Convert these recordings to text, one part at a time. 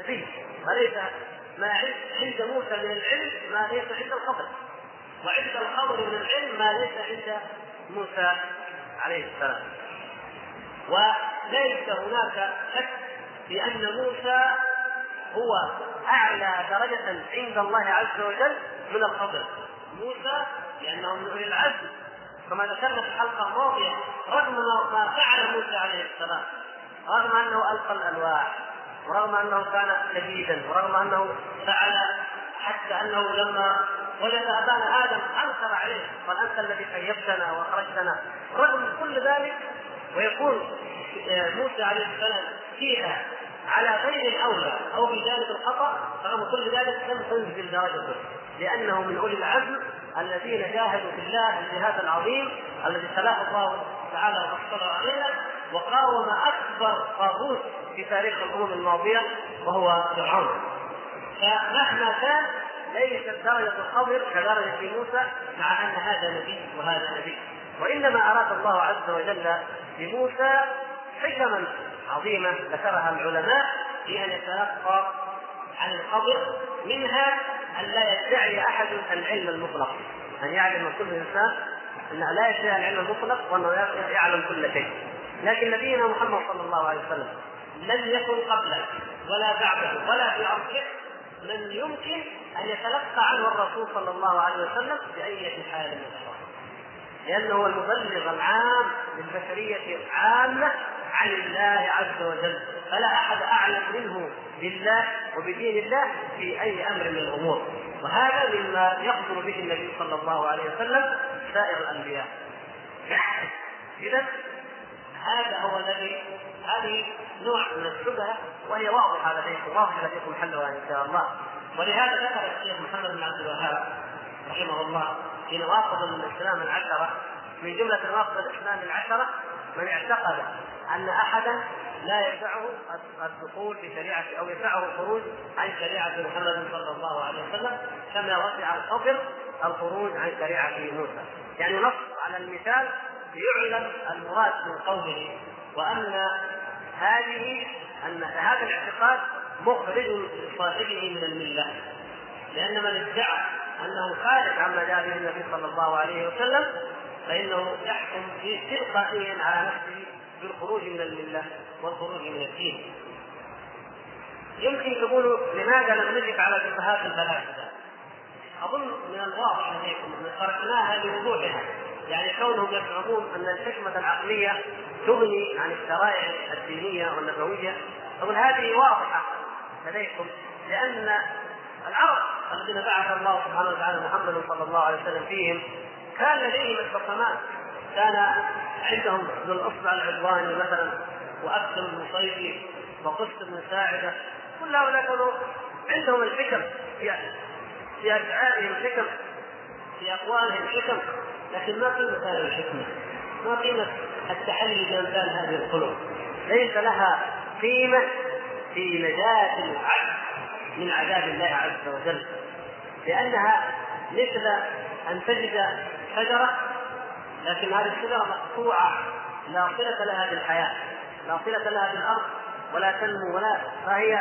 نبي وليس ما عند موسى من العلم ما ليس عند الخضر وعند الخضر من العلم ما ليس عند موسى عليه السلام. وليس هناك شك في أن موسى هو أعلى درجة عند الله عز وجل من الخضر موسى لأنه من اولي العزم. كما ذكرنا في الحلقة الماضية رغم ما فعل موسى عليه السلام رغم أنه ألقى الألواح ورغم أنه كان شديدا ورغم أنه فعل حتى أنه لما وجد أبانا آدم انكر عليه قال أنت الذي خيبتنا وأخرجتنا. رغم كل ذلك ويكون موسى عليه السلام فيها على غير الأولى أو بجانب الخطأ رغم كل ذلك لم تنزل درجته لأنه من أولي العزم الذين جاهدوا في الله الجهاد العظيم الذي تلاه الله تعالى وفصله علينا وقاوم اكبر طاغوت في تاريخ الأمم الماضية وهو فرعون. فمهما كان ليست درجة الخضر كدرجة موسى مع أن هذا نبي وهذا نبي. وإنما أراد الله عز وجل بموسى حكما عظيمه ذكرها العلماء في أن يتلقى عن الخضر منها أن لا يدعي أحد العلم المطلق. أن يعلم كل إنسان أن لا يدعي العلم المطلق وأنه يعلم كل شيء. لكن نبينا محمد صلى الله عليه وسلم لم يكن قبله ولا بعده ولا في عصره من يمكن أن يتلقى عنه الرسول صلى الله عليه وسلم بأي حال من الأحوال. لأنه هو المبلغ العام للبشرية عامه عن الله عز وجل. فلا أحد أعلم منه بالله وبدين الله في أي أمر من الأمور. وهذا مما يخبر به النبي صلى الله عليه وسلم سائر الأنبياء. اذا هذا هو الذي هذه نوع من الشبهة وهي واضحة لديكم واضحة لديكم حلها إن شاء الله. ولهذا ذكر الشيخ محمد بن عبد الوهاب رحمه الله في نواقض الإسلام العشرة من جملة نواقض الإسلام العشرة من اعتقد أن أحدا لا يسعه الدخول في شريعة أو يسعه الخروج عن شريعة محمد صلى الله عليه وسلم كما وسع الخضر الخروج عن شريعة موسى. يعني نص على المثال ليعلم المراد من قوله وأن هذه أن هذا الاعتقاد مخرج لصاحبه من الملة. لأن من ادعى أنه خارج عما جاء به النبي صلى الله عليه وسلم فإنه يحكم تلقائيا على نفسه بالخروج من الملة والخروج من الدين. يمكن تقولوا لماذا لم نجب على شبهات الفلاسفه؟ أظن من الواضح لديكم أن تركناها لوضوحها. يعني كونهم يزعمون أن الحكمة العقلية تغني عن الشرائع الدينية والنبوية. أقول هذه واضحة لديكم لأن العرب الذين بعث الله سبحانه وتعالى محمد صلى الله عليه وسلم فيهم كان لديهم الحكماء كان عندهم ذو الاصبع العدواني مثلا وأكثر صيفي وقس بن ساعدة. كل هؤلاء كانوا عندهم الحكم في في افعالهم الحكم في أقوالهم الحكم لكن ما قيمة هذه الحكمة؟ ما قيمة التحلي بامثال هذه القلوب؟ ليس لها قيمة في نجاة العبد من عذاب الله عز وجل لأنها مثل أن تجد شجرة لكن هذه الشجرة مقطوعة لا صلة لها بالحياة لا صلة لها بالارض ولا تنمو ولا فهي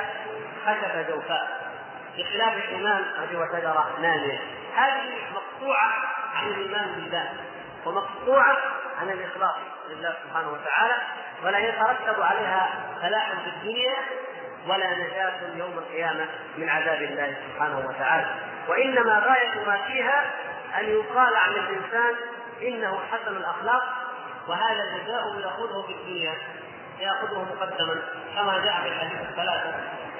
خشبة جوفاء بخلاف الايمان هذه شجرة نامية هذه مقطوعة عن الإيمان بالله ومقطوعة عن الإخلاص لله سبحانه وتعالى ولا يترتب عليها فلاح في الدنيا ولا نجاة يوم القيامة من عذاب الله سبحانه وتعالى. وإنما غاية ما فيها أن يقال عن الإنسان إنه حسن الأخلاق وهذا جزاؤه يأخذه في الدنيا يأخذه مقدما كما جاء في الحديث الثلاثة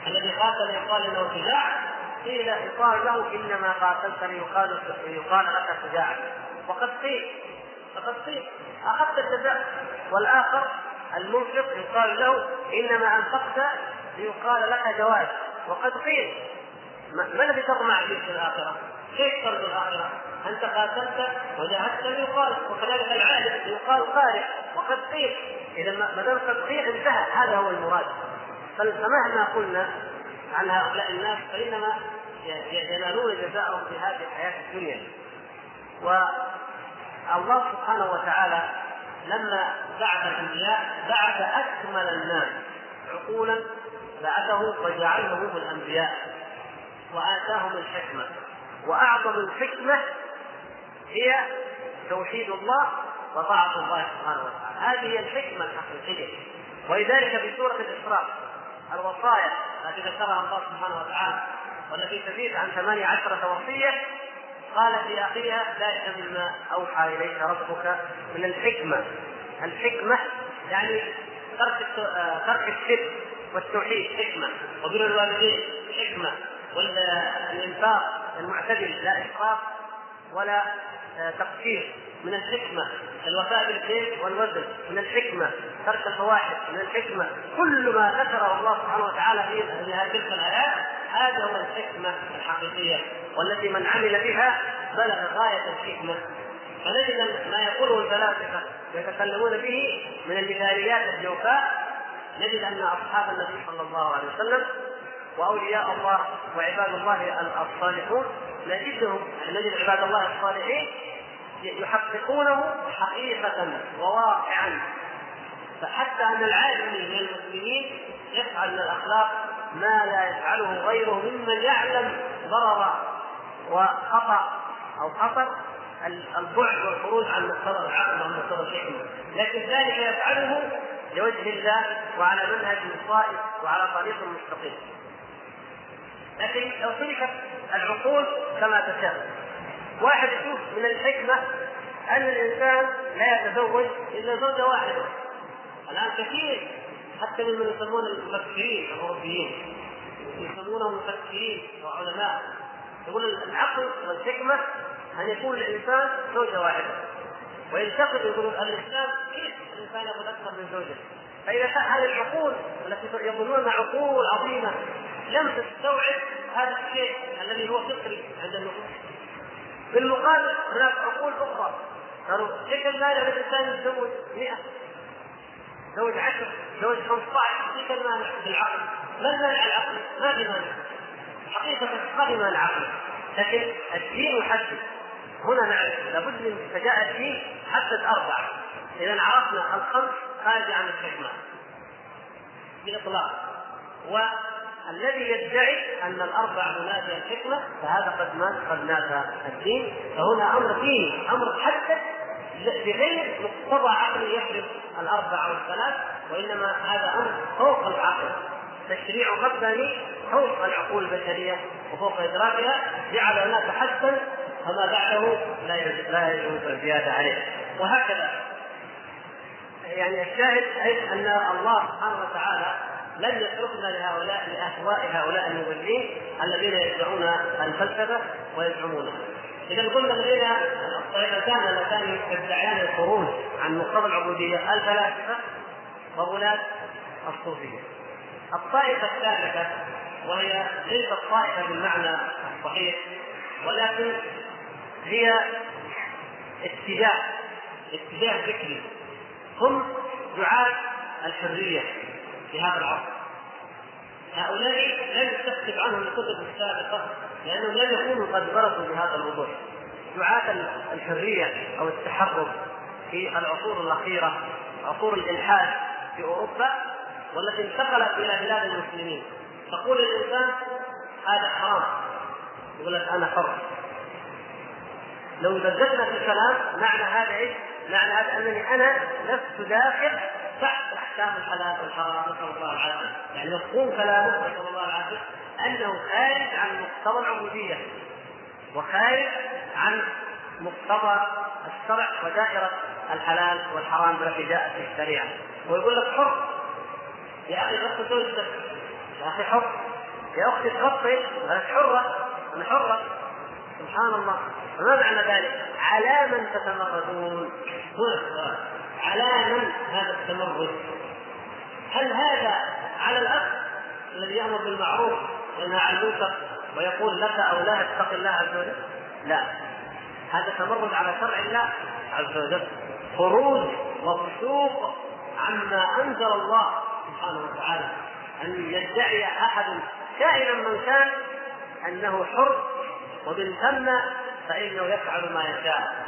الذي قاتل يقال له شجاع قيل يقال له إنما قاتلت ليقال يقال لك شجاع وقد قيل فقد قيل أخذت الجزاء. والآخر المنفق يقال له إنما أنفقت ليقال لك جواز وقد قيل ما الذي تطمع فيه في الآخرة؟ كيف ترجو الآخرة؟ أنت قاتلت وجاهدت ليقال وكذلك العالم يقال قارئ. وقد قيل إذا ما دام قد قيل انتهى. هذا هو المراد. فمهما قلنا عن هؤلاء الناس فإنما ينالون جزاءهم في هذه الحياة الدنيا. والله سبحانه وتعالى لما بعث الأنبياء بعث أكمل الناس عقولا بعثه وجعلهم هم الأنبياء وآتاهم الحكمة. وأعظم الحكمة هي توحيد الله وطاعة الله سبحانه وتعالى. هذه هي الحكمة الحقيقية. ولذلك في سورة الإسراء. الوصايا التي ذكرها الله سبحانه وتعالى والتي تزيد عن ثمانية عشرة وصية قال في آخرها ذلك مما أوحى إليك ربك من الحكمة. الحكمة يعني ترك ترك الشرك والتوحيد حكمة. وبر الوالدين حكمة. والإنفاق المعتدل لا إسراف ولا تقصير. من الحكمة الوفاء بالكيل والوزن من الحكمة ترك الفواحش من الحكمة كل ما ذكره الله سبحانه وتعالى في هذه تلك الآيات هذا هو الحكمة الحقيقية والتي من عمل بها بلغ غاية الحكمة. فنجد ما يقوله الفلاسفة يتكلمون به من المثاليات الجوفاء. نجد أن أصحاب النبي صلى الله عليه وسلم وأولياء الله وعباد الله الصالحون نجدهم نجد عباد الله الصالحين يحققونه حقيقة وواقعا. فحتى أن العالم من المسلمين يفعل من الأخلاق ما لا يفعله غيره ممن يعلم ضرر وخطأ أو خطر البعد والخروج عن مقتضى العقل وعن مقتضى الحكمة. لكن ذلك يفعله لوجه الله وعلى منهج صائب وعلى طريق مستقيم. لكن لو تركت العقول كما تشاء. واحد يشوف من الحكمة أن الإنسان لا يتزوج إلا زوجة واحدة. الآن كثير حتى ممن يسمون المفكرين الأوروبيين يسمونهم مفكرين وعلماء. يقول العقل والحكمة أن يكون الإنسان زوجة واحدة. وينتقد يقول الإسلام كيف الإنسان يأخذ أكثر من زوجة؟ فإذا كان هذه العقول التي يظنونها عقول عظيمة لم تستوعب هذا الشيء الذي هو فطري عند النفوس. بالمقابل هناك عقول أخرى. قالوا إيش المانع الانسان يتزوج 100 زوج 10 زوج 15 إيش المانع العقل؟ ما المانع العقلي؟ ما في مانع حقيقة ما في مانع عقلي لكن الدين يحدد. هنا نعرف لابد من فجاء الدين حدد أربعة. إذا عرفنا الخمس خارج عن الحكمة بإطلاق الذي يدعي أن الأربع منافي الحكمة فهذا قد مات قد نافى الدين. فهنا أمر فيه أمر حتى بغير مقتضى عقلي يفرض الأربع والثلاث وإنما هذا أمر فوق العقل. تشريع رباني فوق العقول البشرية وفوق إدراكها جعل هناك حدا فما بعده لا لا يجوز الزيادة عليه. وهكذا. يعني الشاهد أن الله سبحانه وتعالى لن يتركنا لهؤلاء لاهواء هؤلاء المضلين الذين يدعون الفلسفه ويزعمونها. إذا قلنا الذين الطائفتان اللتان يدعيان الخروج عن مقتضى العبودية الفلاسفة وغلاة الصوفية. الطائفة الثالثة وهي ليست طائفة بالمعنى الصحيح ولكن هي اتجاه اتجاه فكري هم دعاة الحرية في هذا العصر. هؤلاء لم تكتب عنهم الكتب السابقة لأنهم لم يكونوا قد برزوا بهذا الوضوح دعاة الحرية أو التحرر في العصور الأخيرة عصور الإلحاد في أوروبا والتي انتقلت إلى بلاد المسلمين. تقول الإنسان هذا حرام. يقول لك أنا حر. لو دققنا في الكلام معنى هذا إيش؟ معنى هذا أنني أنا لست داخل تحت أحكام الحلال والحرام نسال الله العافيه يعني مفهوم كلامه نسال الله العافيه أنه خارج عن مقتضى العبودية وخارج عن مقتضى الشرع ودائرة الحلال والحرام التي جاءت في الشريعة. ويقول لك حر. يا أخي غطي زوجتك يا أخي حر. يا أختي تغطي حرة. أنا حرة. سبحان الله. ما معنى ذلك؟ على من تتمردون؟ على من هذا التمرد؟ هل هذا على الأخ الذي يأمر بالمعروف وينهى عن المنكر ويقول لك أو لا اتق الله عز وجل؟ لا. هذا تمرد على شرع الله عز وجل. خروج وفسوق عما أنزل الله سبحانه وتعالى. أن يدعي أحد كائنا من كان أنه حر ومن ثم فإنه يفعل ما يشاء.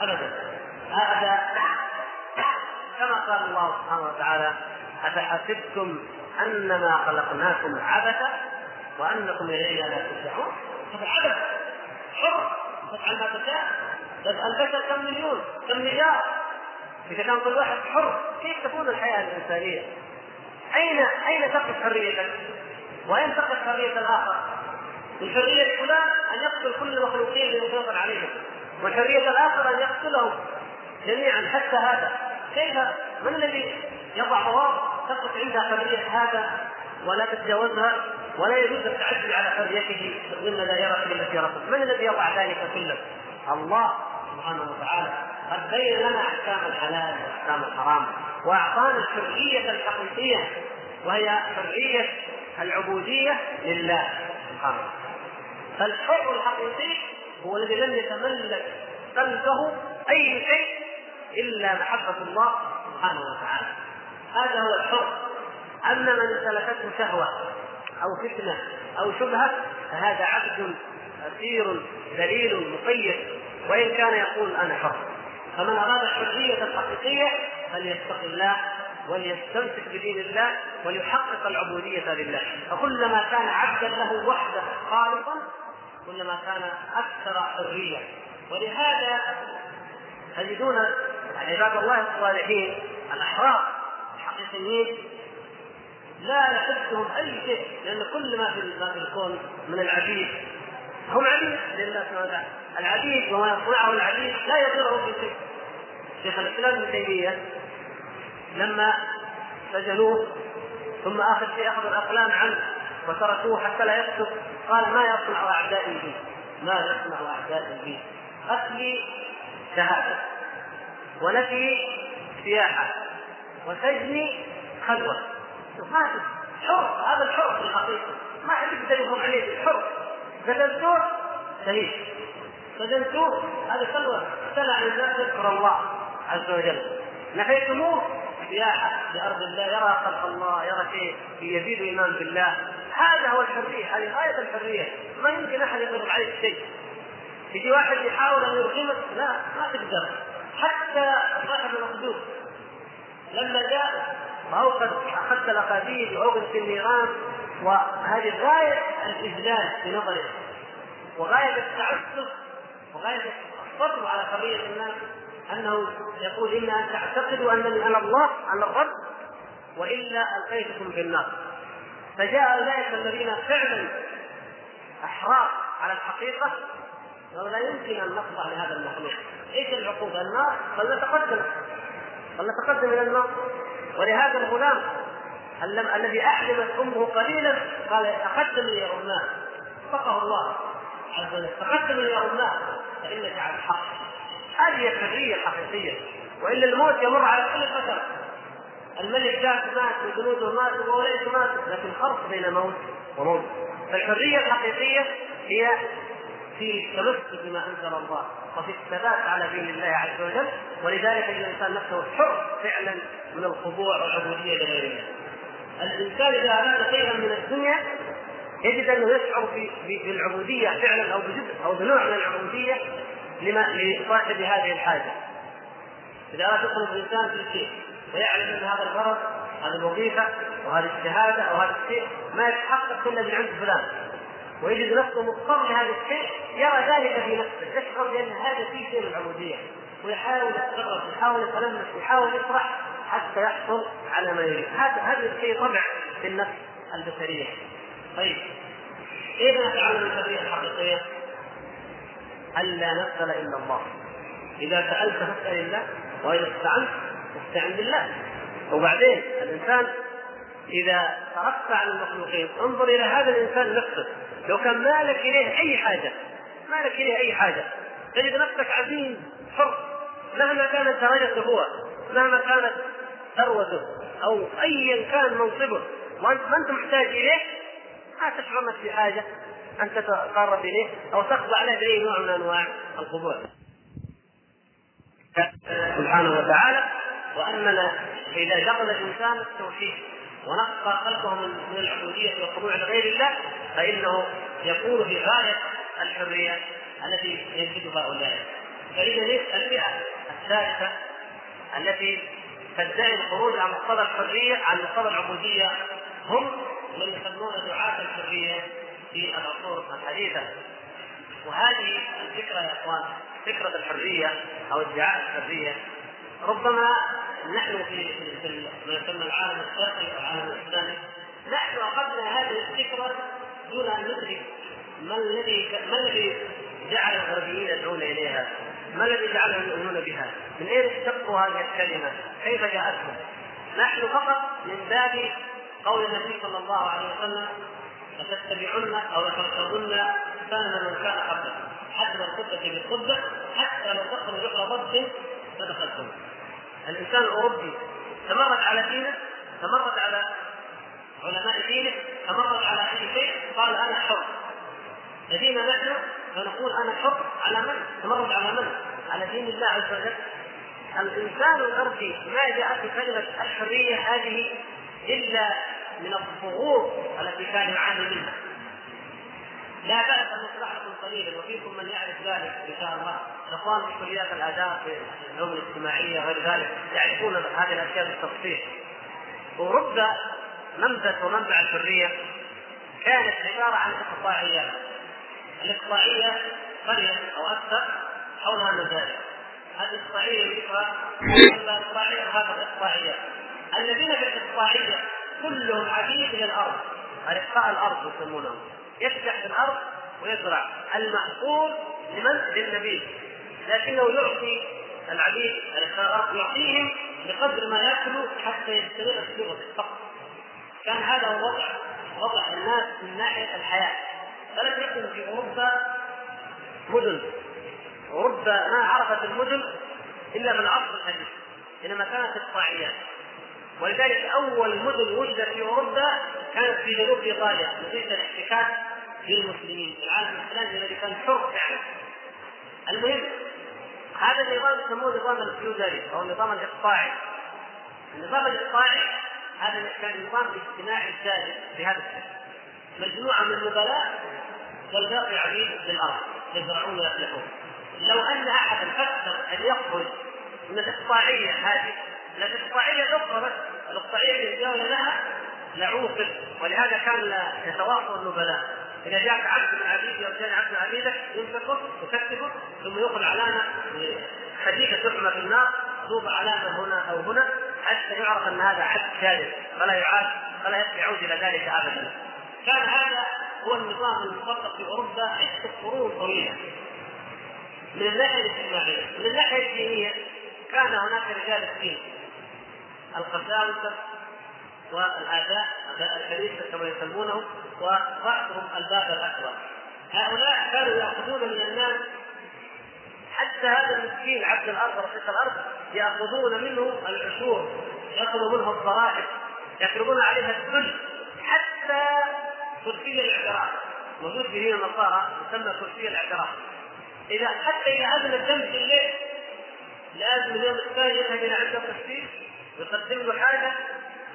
أبدا. هذا كما قال الله سبحانه وتعالى أفحسبتم انما خلقناكم عبثا وانكم الينا لا ترجعون هذا عبث حر تفعل ما تشاء البشر كم مليون كم مليار إذا كان كل واحد حر كيف تكون الحياة الإنسانية؟ اين أين تقف حريتك؟ واين تقف حرية الآخر؟ من حرية فلان أن يقتل كل المخلوقين لمحافظ عليهم وحريه الآخر أن يقتلهم جميعا حتى هذا كيف من الذي يضع ضوابط تقف عندها حريه هذا ولا تتجاوزها ولا يجوز التعدي على حريته ضمن دائره التي رفض من الذي يضع ذلك كله؟ الله سبحانه وتعالى. قد بين لنا أحكام الحلال وأحكام الحرام وأعطانا الحريه الحقيقية وهي حرية العبودية لله سبحانه فالحر الحقيقي هو الذي لم يتملك قلبه أي شيء إلا محبة الله سبحانه وتعالى. هذا هو الحر. أما من سلكته شهوة أو فتنة أو شبهة فهذا عبد أسير ذليل مقيد. وإن كان يقول أنا حر. فمن أراد الحرية الحقيقية فليتقي الله وليستمسك بدين الله وليحقق العبودية لله. فكلما كان عبدا له وحده خالصا كلما كان أكثر حرية. ولهذا تجدون عباد الله الصالحين الأحرار الحقيقيين لا يحدهم أي شيء لأن كل ما في ما في الكون من العبيد. هم عبيد لله سبحانه وتعالى. العبيد وما يصنعه العبيد لا يضره بشيء شيخ الإسلام ابن تيمية لما سجنوه ثم اخر شيء اخذوا الأقلام عنه وتركوه حتى لا يكتب قال ما يصنع أعدائي بي ما يصنع أعدائي بي. قتلي شهاده ونفي سياحة. وسجني خلوة. هذا حر هذا الحر في الحقيقة. ما يقدر يقوم عليه الحر. قتلتوه شهيد. سجنتوه هذا خلوة. سمع للناس يذكر الله عز وجل. نفيتموه سياحة لارض الله. يرى خلق الله يرى شيء يزيد إيمان بالله. هذا هو الحرية. هذه غاية الحرية. ما يمكن أحد يقدر عليك شيء. يجي واحد يحاول أن يرغمك لا ما تقدر. حتى صاحب المخدوم لما جاء واوقد أخذت الاقاديم واوقد في النيران وهذه غاية الإذلال في نظره وغاية التعسف وغاية الصبر على قضية الناس أنه يقول اما أن تعتقدوا انني أنا الله أنا الرب وإلا ألقيتكم في النار. فجاء أولئك الذين فعلا احرار على الحقيقة لا يمكن أن نخضع لهذا المخلوق. إيش العقوبة؟ النار. فلنتقدم. فلنتقدم إلى النار. ولهذا الغلام الذي احلمت أمه قليلا قال تقدم يا اماه فقه الله عز وجل. تقدم يا اماه فإنك على الحق. هذه الحرية الحقيقية. وإلا الموت يمر على كل فتره الملك جاء مات وجنوده ماتوا ووليته ماتوا لكن فرق بين موت وموت. فالحرية الحقيقية هي في التمسك بما أنزل الله وفي الثبات على دين الله عز وجل ولذلك الإنسان نفسه حر فعلا من الخضوع والعبودية لغير الله. الإنسان إذا اراد شيئا من الدنيا يجد أنه يشعر بالعبودية فعلا أو بجزء أو بنوع من العبودية لما لصاحب هذه الحاجة. إذا اراد يطلب الإنسان في شيء ويعلم أن هذا الغرض هذه الوظيفة وهذه الشهادة أو هذا الشيء ما يتحقق إلا من عند فلان ويجد نفسه مضطر لهذا الشيء يرى ذلك في نفسه يشعر بأن هذا فيه شيء من العبودية. ويحاول يتصرف يحاول يتلمس يحاول يفرح حتى يحصل على ما يريد. هذا هذا الشيء طبع في النفس البشرية. طيب. كيف نتعلم الحريه الحقيقية؟ الا نسال الا الله. إذا سألت فاسال الله وإذا استعنت فاستعن بالله. وبعدين الإنسان إذا ترفع عن المخلوقين انظر إلى هذا الإنسان نفسه لو كان مالك إليه أي حاجة مالك إليه أي حاجة. تجد نفسك عزيز حر مهما كانت درجته هو مهما كانت ثروته أو ايا كان منصبه. وانت ما أنت محتاج إليه ما تشعر انك في حاجة أن تتقرب إليه أو تخضع له بأي نوع من أنواع الخضوع سبحانه وتعالى واننا إذا دخل الإنسان التوحيد. ونقى قلبه من العبودية والخضوع لغير الله فإنه يكون في غاية الحرية التي يجدها اولئك فإذا الفئة الثالثة التي تدعي الخروج عن مقتضى الحرية عن مقتضى العبودية هم من يسمون دعاة الحرية في العصور الحديثة. وهذه الفكرة يا إخوان فكرة الحرية أو ادعاء الحرية ربما نحن في في ما يسمى العالم الشرقي أو العالم الاسلامي نحن اخذنا هذه الفكرة دون أن ندرك ما الذي ما الذي جعل الغربيين يدعون إليها؟ ما الذي جعلهم يؤمنون بها؟ من أين اشتقوا هذه الكلمة؟ كيف جاءتهم؟ نحن فقط من باب قول النبي صلى الله عليه وسلم لتتبعن أو لتركبن كان من كان قبلكم حسب الخطه بالخطه حتى لو دخلوا جحر ضب لدخلتم الإنسان الأوروبي تمرد على دينه تمرد على علماء دينه تمرد على أي شيء قال أنا حر لدينا نحن فنقول أنا حر على من؟ تمرد على من؟ على دين الله عز وجل الإنسان الغربي ما جاءت كلمة الحرية هذه إلا من الضغوط التي كان يعاني منها لا بأس أن نصلحكم قليلا وفيكم من يعرف ذلك إن شاء الله. الإخوان في كليات الآداب في العلوم الاجتماعية غير ذلك يعرفون هذه الأشياء بالتفصيل. ورب منبت ومنبع الحرية كانت عبارة عن إقطاعيات الإقطاعية قرية أو أكثر حولها مزارع الإقطاعية ذكرى الإقطاعية هذا الإقطاعيات الذين في الإقطاعية كلهم عبيد للأرض الإقطاع الأرض يسمونهم يفتح في الأرض ويزرع. المحصول لمن؟ للنبي. لكنه يعطي العبيد الأرض يعطيهم بقدر ما يأكلوا حتى يستمر السوق فقط كان هذا هو وضع وضع الناس من ناحية الحياة. فلم يكن في أوروبا مدن. أوروبا ما عرفت المدن إلا في العصر الحديث إنما كانت اقطاعيات ولذلك أول مدن وجدت في أوروبا كانت في جنوب إيطاليا نتيجه الاحتكاك بالمسلمين العالم الاسلامي الذي كان حر فعلا. المهم هذا النظام يسموه نظام الفيودالي أو النظام الإقطاعي. النظام الإقطاعي هذا كان نظام اجتماعي سائد بهذا الشكل مجموعة من النبلاء والباقي عبيد للأرض يزرعون ويفلحون لو أن احدا فكر أن يخرج من الإقطاعية هذه من الإقطاعية الاخرى بس. الإقطاعية اللي الدولة لها لعوقل ولهذا كان يتواصل النبلاء. إذا جاءك عبد من عبيدي أو جاء عبد من عبيدك يمسكه ويكتبه ثم يأخذ علامة خفيفه تحمى في النار توضع علامة هنا أو هنا حتى يعرف أن هذا عبد ثالث فلا يعاد فلا يعود إلى ذلك ابدا. كان هذا هو النظام المطبق في أوروبا عده قرون طويلة. من الناحية الاجتماعية، من الناحية الدينية كان هناك رجال الدين. القساوسه والآباء الكنيسة كما يسمونه ورأسهم الباب الأكبر. هؤلاء كانوا يأخذون من الناس حتى هذا المسكين عبد الأرض رفيق الأرض يأخذون منه العشور يأخذوا منه الضرائب يطلبون عليها الكل حتى كرسي الاعتراف. موجود في دين النصارى يسمى كرسي الاعتراف. إذا حتى إذا أذن الدم في الليل لازم اليوم الثاني يذهب إلى عند القسيس ويقدم له حاجة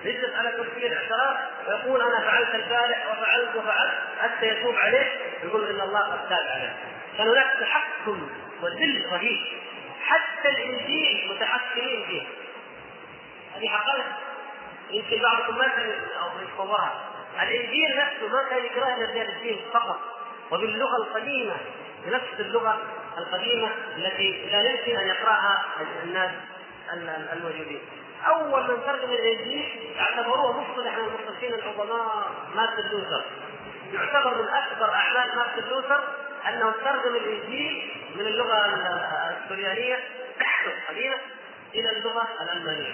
يجلس على كرسي الاعتراف ويقول أنا فعلت البارح وفعلت وفعلت حتى يتوب عليه يقول إن الله قد تاب عليه. كان هناك تحكم وذل رهيب حتى الإنجيل متحكمين فيه. هذه حقائق يمكن بعضكم ما كان أو يتصورها. الإنجيل نفسه ما كان يقراه إلا رجال الدين فقط وباللغة القديمة بنفس اللغة القديمة التي لا يمكن أن يقرأها الناس الموجودين. اول من ترجم الإنجيل اعتبروه مصطلح من المصطلحين العظماء مارتن لوثر. يعتبر من أكبر أعمال مارتن لوثر أنه ترجم الإنجيل من اللغة السريانيه القديمة إلى اللغة الألمانية.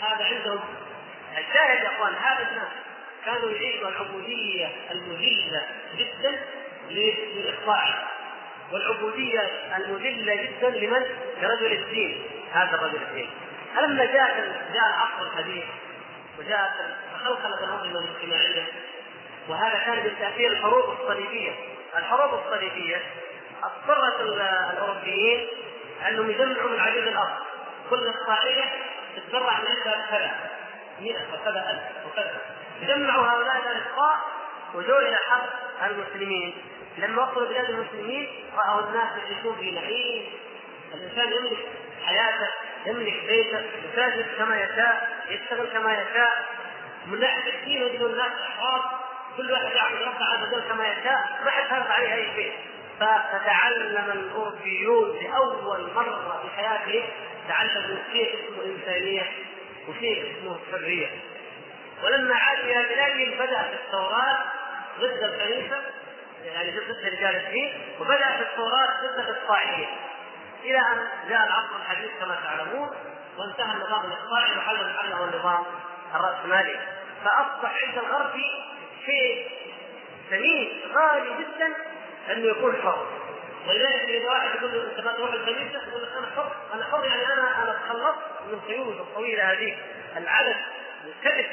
هذا عندهم. الشاهد يا أخوان هذا الناس كانوا يعيشوا العبودية المذلة جدا للاخضاع والعبودية المذلة جدا لمن؟ لرجل الدين هذا الرجل الدين. فلما جاء جاء العصر الحديث وجاءت تخلخلت الانظمه الاجتماعية وهذا كان من تاثير الحروب الصليبية. الحروب الصليبية اضطرت الأوروبيين أنهم يجمعوا من عديد الأرض. كل اقطاعيه تتبرع من كذا 100 وكذا ألف وكذا جمعوا هؤلاء الاقطاع وجوا إلى حرب المسلمين. لما وصلوا بلاد المسلمين رأوا الناس يعيشون في نعيم. الإنسان يملك حياته يملك بيته يسافر كما يشاء يشتغل كما يشاء. من ناحيه الدين يجد الناس أحرار. كل واحد يعبد ربه عز وجل كما يشاء. ما حد فرض عليه أي شيء. فتتعلم الأوروبيون لأول مرة في حياتهم تعلموا شيء اسمه إنسانية وشيء اسمه حرية. ولما عاد إلى بلادهم بدأ في ضد الكنيسه يعني ضد رجال الدين وبدأ في التوراة ضد الاقطاعيه إلى أن جاء العصر الحديث كما تعلمون وانتهى النظام الإقطاعي وحل محله النظام الرأسمالي. فأصبح عند الغرب شيء ثمين غالي جدا انه يكون حر. ولذلك اذا واحد يقول له انت ما تروح الكنيسه يقول لك أنا حر أنا حر يعني أنا أنا تخلصت من قيود الطويلة هذه. العدد الكذب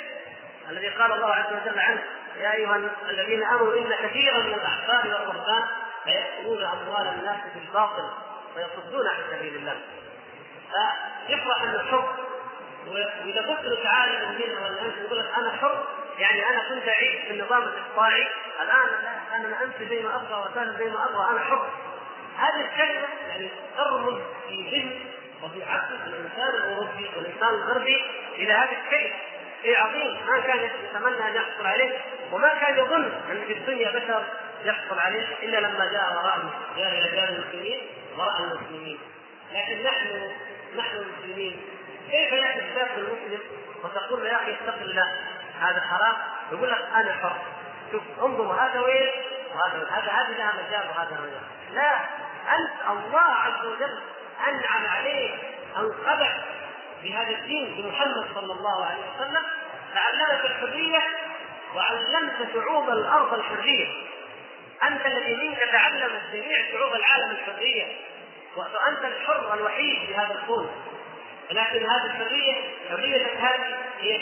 الذي قال الله عز وجل عنه يا أيها الذين آمنوا إن كثيرا من الأحبار والرهبان ليأكلون أموال الناس بالباطل. ويصدون عن سبيل الله. فيفرح انه حر وإذا قلت له تعالى الجن والانس يقول لك أنا حر. يعني أنا كنت أعيش في النظام الإقطاعي. الآن لا أنا أمشي زي ما أبغى واسافر زي ما أبغى. أنا حر. هذه الكلمة يعني ترمز في ذهن وفي عقل الإنسان الأوروبي والإنسان الغربي إلى هذه الكلمة شيء عظيم. ما كان يتمنى أن يحصل عليه وما كان يظن أن في الدنيا بشر يحصل عليه إلا لما جاء وراء جاء إلى جانب المسلمين. وراء المسلمين. لكن نحن نحن المسلمين. كيف ياتي الشاب المسلم وتقول يا أخي اتق الله هذا حرام؟ يقول لك أنا حر شوف انظر هذا وين؟ وهذا هذا هذه لها مجال وهذا مجال. لا أنت الله عز وجل أنعم عليك انقذك بهذا الدين بمحمد صلى الله عليه وسلم فعلمك الحرية وعلمت شعوب الأرض الحرية. أنت الذي منك تعلم جميع شعوب العالم الحرية وأنت الحر الوحيد في هذا الكون. ولكن هذه الحرية حريتك هذه؟ هي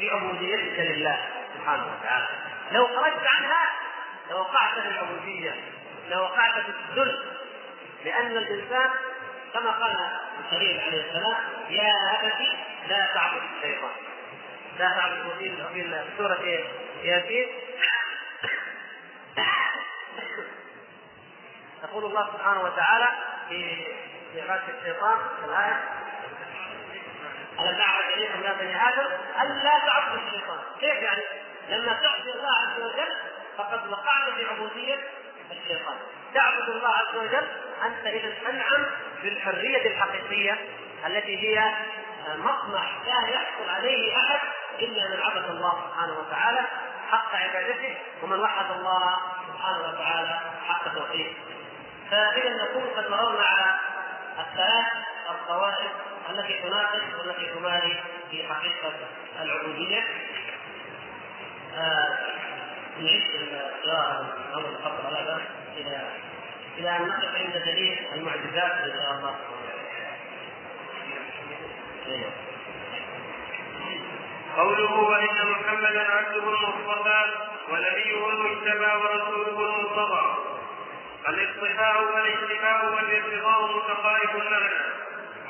بعبوديتك لله سبحانه وتعالى. لو خرجت عنها لوقعت في العبوديه لوقعت في الذل. لأن الإنسان كما قال الخليل عليه السلام يا أبتي لا تعبد الشيطان. لا تعبد في سورة ياسين يقول الله سبحانه وتعالى في في غايه الشيطان الآية ألم نعرض إليكم يا بني آدم ألا تعبدوا الشيطان، كيف يعني؟ لما تعصي الله عز وجل فقد وقعت في عبودية الشيطان، تعبد الله عز وجل أنت إذا أنعم بالحرية الحقيقية التي هي مطمح لا يحصل عليه أحد إلا من عبد الله سبحانه وتعالى حق عبادته ومن وحد الله سبحانه وتعالى حق توحيده. فإذا نكون قد مررنا على الثلاث الطوائف التي تناقش والتي تماري في حقيقة العبودية نعيش القراءة أو الخط على بس إلى إلى أن نقف عند دليل المعجزات إن شاء الله. قوله وإن محمدا عبده المصطفى ونبيه المجتبى ورسوله المرتضى الاصطفاء والاجتماع والارتضاء متقارب المعنى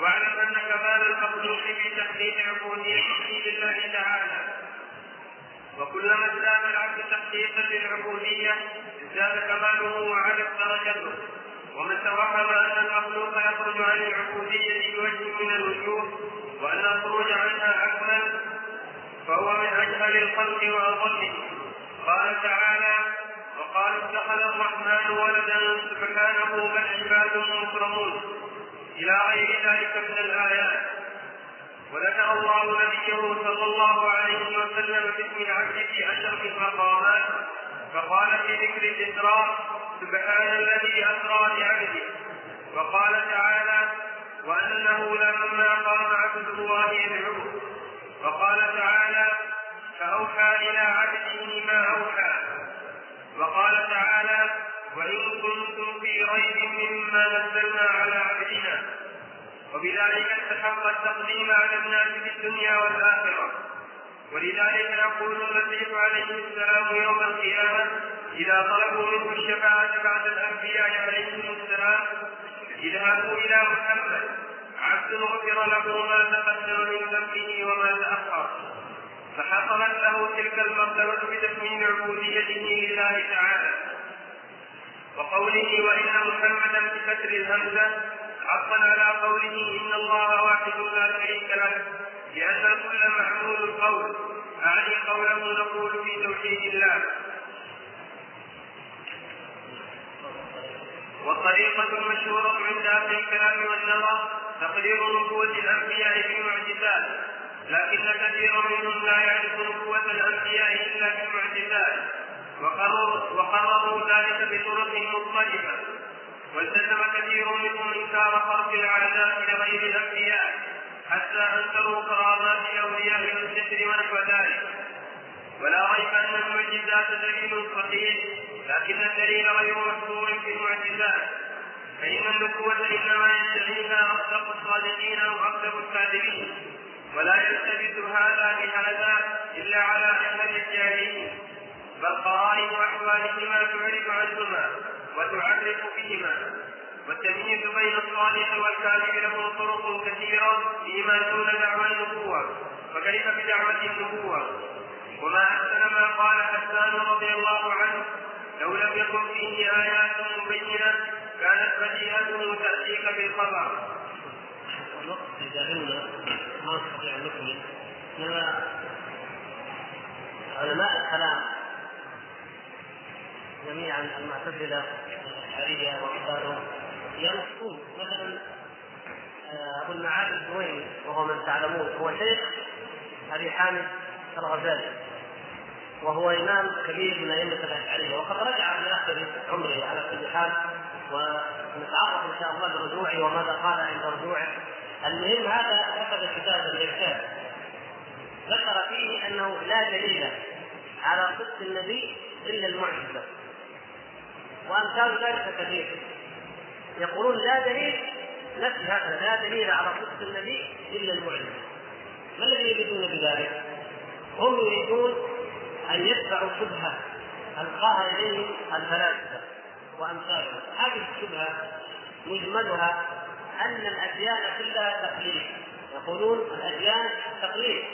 واعلم أن كمال المخلوق في تحقيق عبوديته لله تعالى. وكلما ازداد العبد تحقيقا للعبودية ازداد كماله وعلت درجته ومن توهم أن المخلوق يخرج عن العبودية بوجه من الوجوه وأن الخروج عنها اكمل فهو اجهل الخلق قال تعالى وقال اتخذ الرحمن ولدا سبحانه بل عباد مكرمون. إلى غير ذلك من الآيات. وذكر الله نبيه صلى الله عليه وسلم باسم العبد في أشرف المقامات فقال في ذكر الإسراء سبحان الذي أسرى بعبده. وقال تعالى وأنه لما قام عبد الله يدعوه. وقال فاوحى إلى عبده ما أوحى. وقال تعالى وإن كنتم في ريب مما نزلنا على عبدنا. وبذلك استحق التقديم على الناس في الدنيا والآخرة. ولذلك يقول المسيح عليه السلام يوم القيامة إذا طلبوا منه الشفاعة بعد الأنبياء عليهم السلام اذهبوا إلى محمد. عبد غفر له ما تقدم من ذنبه وما تأخر. فحصلت له تلك المرتبة بتكميل عبوديته لله تعالى. وقوله وإن محمدا بكسر الهمزة حقا على قوله إن الله واحد لا شريك له لأن الكل معمول القول. أعني قوله نقول في توحيد الله. والطريقة المشهورة عند أهل الكلام والنظر تقدير نبوة الأنبياء في المعجزات. لكن كثيرا منهم لا يعرف نبوة الأنبياء إلا في المعجزات وقرروا, ذلك بطرق مختلفة والتزم كثير منهم إنكار خلق الأعداء لغير الأنبياء حتى أنكروا كرامات الأولياء والسحر ونحو ذلك. ولا ريب أن المعجزات دليل صحيح لكن الدليل غير مذكور في المعجزات. فإن النبوة إنما يدعيها أصدق الصادقين أو أكذب الكاذبين. ولا يلتبس هذا بهذا إلا على أهل الجاهلين. بل قرائن أحوالهما تعرف عنهما وتعرف بهما. والتمييز بين الصالح والكاذب له طرق كثيرة فيما دون دعوى النبوة. فكيف بدعوة النبوة؟ وما أحسن ما قال حسان رضي الله عنه لو لم يكن فيه آيات مبينة كانت بديهته تأتيك بالخبر. ما نستطيع ان نكمل لما علماء الكلام جميعا المعتزله الاشعريه وامثالهم ينصون مثلا ابو المعالي الزويني وهو من تعلمون هو شيخ ابي حامد الغزالي وهو امام كبير من أئمة الاشعريه وقد رجع في اخر عمره على كل حال ونتعرف إن شاء الله برجوعه وماذا قال عند رجوعه. المهم هذا كتب كتابا الارشاد ذكر فيه أنه لا دليل على صدق النبي إلا المعجزة. وأمثال ذلك كثير. يقولون لا دليل نفس هذا لا دليل على صدق النبي إلا المعجزة. ما الذي يريدون بذلك؟ هم يريدون أن يتبعوا شبهة القاها إليهم الفلاسفة وأمثالهم. هذه الشبهة مجملها أن الأديان كلها تقليد. يقولون الأديان تقليد.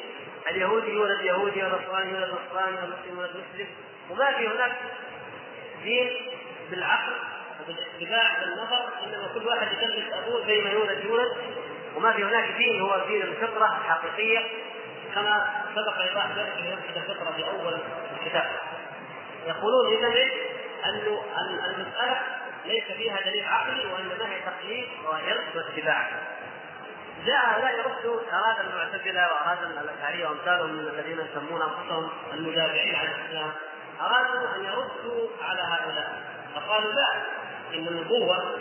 اليهودي يولد يهودي والنصراني يولد نصراني والمسلم يولد مسلم وما في هناك دين بالعقل وبالاتباع بالنظر إنما كل واحد يكلف أبوه زي ما يولد يولد. وما في هناك دين هو دين الفطرة الحقيقية كما سبق ايضاح ذلك في نفس الفطرة في أول الكتاب. يقولون اذا انه المسألة ليس فيها دليل عقلي وإنما هي تقليد وحرص واتباع. جاء هؤلاء يردوا أراد المعتزلة وأراد الأشعرية وأمثالهم من الذين يسمون أنفسهم المدافعين عن الإسلام أرادوا أن يردوا على هؤلاء. فقالوا لا إن النبوة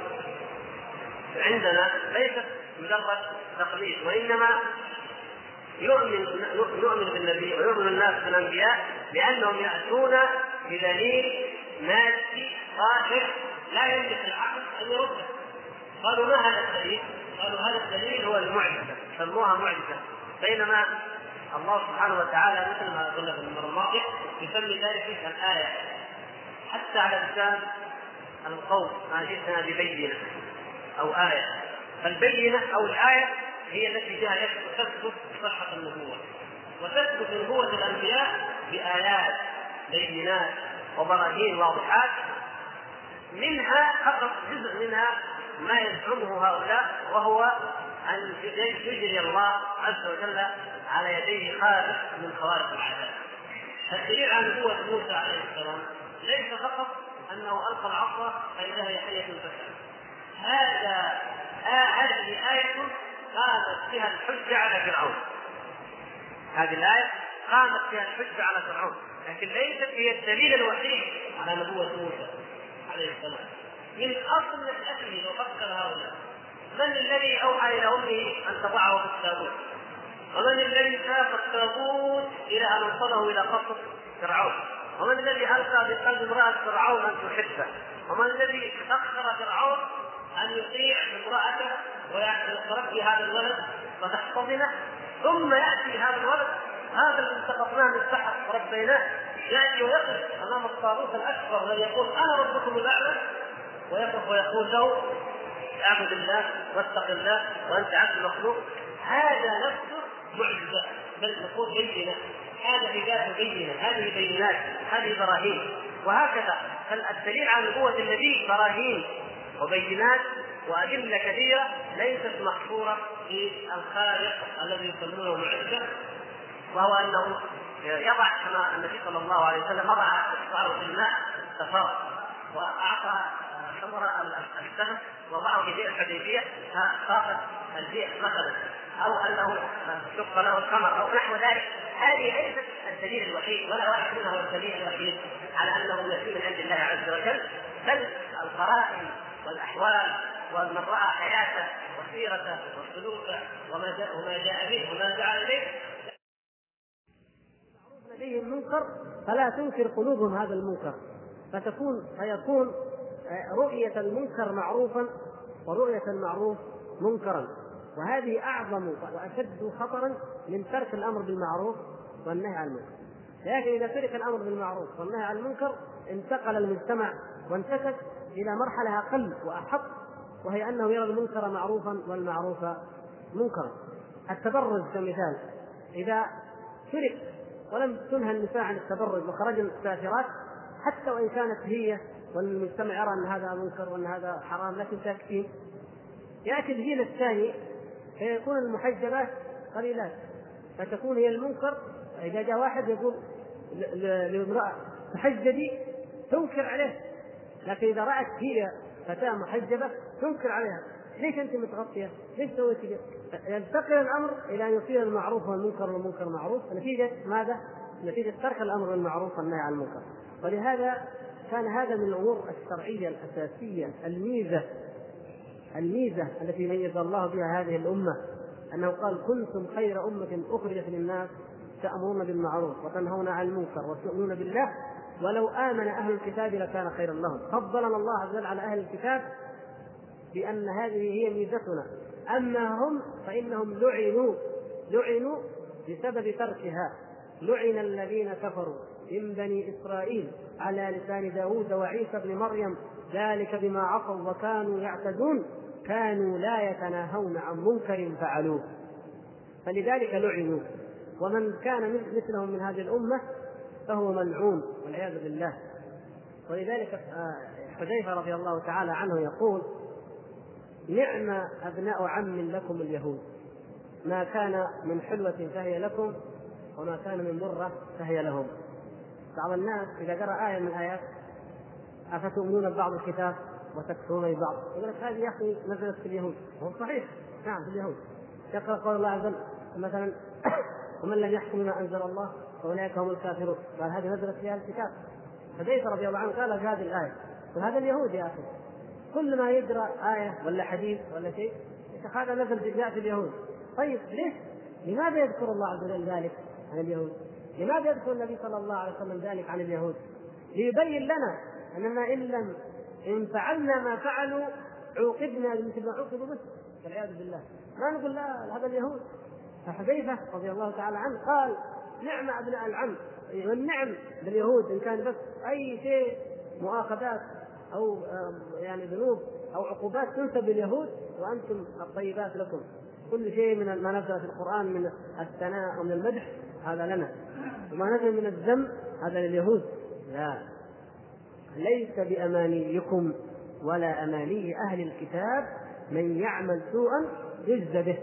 عندنا ليست مجرد تقليد وإنما يؤمن نؤمن بالنبي ويؤمن الناس بالأنبياء لانهم يأتون بدليل مادي ظاهر لا يملك العقل أن يرده. قالوا ما هذا الدليل؟ قالوا هذا الدليل هو المعجزة سموها معجزة. بينما الله سبحانه وتعالى مثل ما قلنا في المرة الماضية يسمي ذلك الايه حتى على لسان القوم ما جئتنا ببينة أو آية. فالبينة أو الآية هي التي جاءت تثبت صحة النبوة. وتثبت نبوة الأنبياء بآيات بينات وبراهين واضحات منها فقط جزء منها ما يزعمه هؤلاء وهو أن يجري الله عز وجل على يديه خارق من خوارق العذاب. فالدليل على نبوة موسى عليه السلام ليس فقط أنه ألقى العصا فاذا هي حية تسعى. هذا هذه آية قامت بها الحجة على فرعون. هذه الآية قامت بها الحجة على فرعون، لكن ليست هي الدليل الوحيد على نبوة موسى عليه السلام. من اصل نشأته لو فكر هؤلاء من الذي أوحى إلى أمه أن تضعه في التابوت؟ ومن الذي ساق التابوت إلى أن وصله إلى قصر فرعون؟ ومن الذي ألقى بقلب امرأة فرعون أن تحبه؟ ومن الذي سخر فرعون أن يطيع امرأته ويتربي هذا الولد وتحتضنه ثم يأتي هذا الولد هذا الذي التقطناه من السحر وربيناه ياتي ويقف أمام الطاغوت الأكبر الذي يقول أنا ربكم الأعلى ويقف ويقول له اعبد الله واتق الله وأنت عبد مخلوق هذا نفسه معجزة بل نقول بينه هذا في بينه هذه بينات هذه براهين. وهكذا فالدليل على نبوة النبي براهين وبينات وأدلة كثيرة ليست محصورة في الخالق الذي يسمونه معجزة وهو أنه يضع كما النبي صلى الله عليه وسلم وضع اصبعه في الماء ففاض وأعطى حمر السهم وضعه في بئر الحديبية ففاقت البئر مثلا أو أنه شق له القمر أو نحو ذلك. هذه ليست الدليل الوحيد ولا واحد منها هو الدليل الوحيد على أنه نبي من عند الله عز وجل. بل القرائن والأحوال ومن رأى حياته وسيرته وسلوكه وما جاء به وما دعا اليه لديهم المنكر فلا تنكر قلوبهم هذا المنكر. فتكون فيكون رؤية المنكر معروفا ورؤية المعروف منكرا. وهذه أعظم وأشد خطرا من ترك الأمر بالمعروف والنهي عن المنكر. لكن إذا ترك الأمر بالمعروف والنهي عن المنكر انتقل المجتمع وانتكس إلى مرحلة أقل وأحط وهي أنه يرى المنكر معروفا والمعروف منكرا. التبرج كمثال إذا ترك ولم تنهى النساء عن التبرج وخرجن سافرات حتى وإن كانت هي والمجتمع يرى أن هذا منكر وأن هذا حرام لكن ساكتين يأتي الجيل الثاني فيكون المحجبات قليلات فتكون هي المنكر إذا جاء واحد يقول لامرأة تحجبي تنكر عليه لكن إذا رأت هي فتاة محجبة تنكر عليها ليش أنت متغطية؟ ليش سويت كذا؟ ينتقل الأمر إلى أن يصير المعروف والمنكر والمنكر معروف. نتيجة ماذا؟ نتيجة ترك الأمر بالمعروف والنهي عن المنكر. ولهذا كان هذا من الأمور الشرعية الأساسية الميزة الميزة التي ميز الله بها هذه الأمة. أنه قال كنتم خير أمة أخرجت للناس تأمرون بالمعروف وتنهون عن المنكر وتؤمنون بالله. ولو آمن أهل الكتاب لكان خيرا لهم. فضلنا الله عز وجل على أهل الكتاب بأن هذه هي ميزتنا. أما هم فإنهم لعنوا لعنوا بسبب تركها. لعن الذين كفروا من بني إسرائيل على لسان داود وعيسى بن مريم. ذلك بما عصوا وكانوا يعتدون. كانوا لا يتناهون عن منكر فعلوه. فلذلك لعنوا. ومن كان مثلهم من هذه الأمة فهو ملعون والعياذ بالله. ولذلك آه، حذيفة رضي الله تعالى عنه يقول نعم أبناء عم لكم اليهود. ما كان من حلوة فهي لكم وما كان من مرة فهي لهم. بعض الناس إذا قرأ آية من الآيات أفتؤمنون ببعض الكتاب وتكفرون ببعض؟ يقول لك هذه يا أخي نزلت في اليهود. هو صحيح. نعم في اليهود. يقرأ قول الله عز وجل مثلا ومن لم يحكم بما أنزل الله فأولئك هم الكافرون. قال هذه نزلت في أهل الكتاب. فزيد رضي الله عنه قال في هذه الآية وهذا اليهود يا أخي. كل ما يقرأ آية ولا حديث ولا شيء هذا نزل في في اليهود طيب ليش؟ لماذا يذكر الله عز وجل ذلك عن اليهود؟ لماذا يذكر النبي صلى الله عليه وسلم ذلك عن اليهود؟ ليبين لنا أننا إن لم إن فعلنا ما فعلوا عوقبنا بمثل ما عوقبوا به والعياذ بالله ما نقول لا هذا اليهود فحذيفة رضي الله تعالى عنه قال نعم أبناء العم والنعم باليهود إن كان بس أي شيء مؤاخذات أو يعني ذنوب أو عقوبات تنسب لليهود وأنتم الطيبات لكم. كل شيء من ما نزل في القرآن من الثناء ومن المدح هذا لنا. وما نزل من الذم هذا لليهود. لا. ليس بأمانيكم ولا أماني أهل الكتاب من يعمل سوءا يجزى به.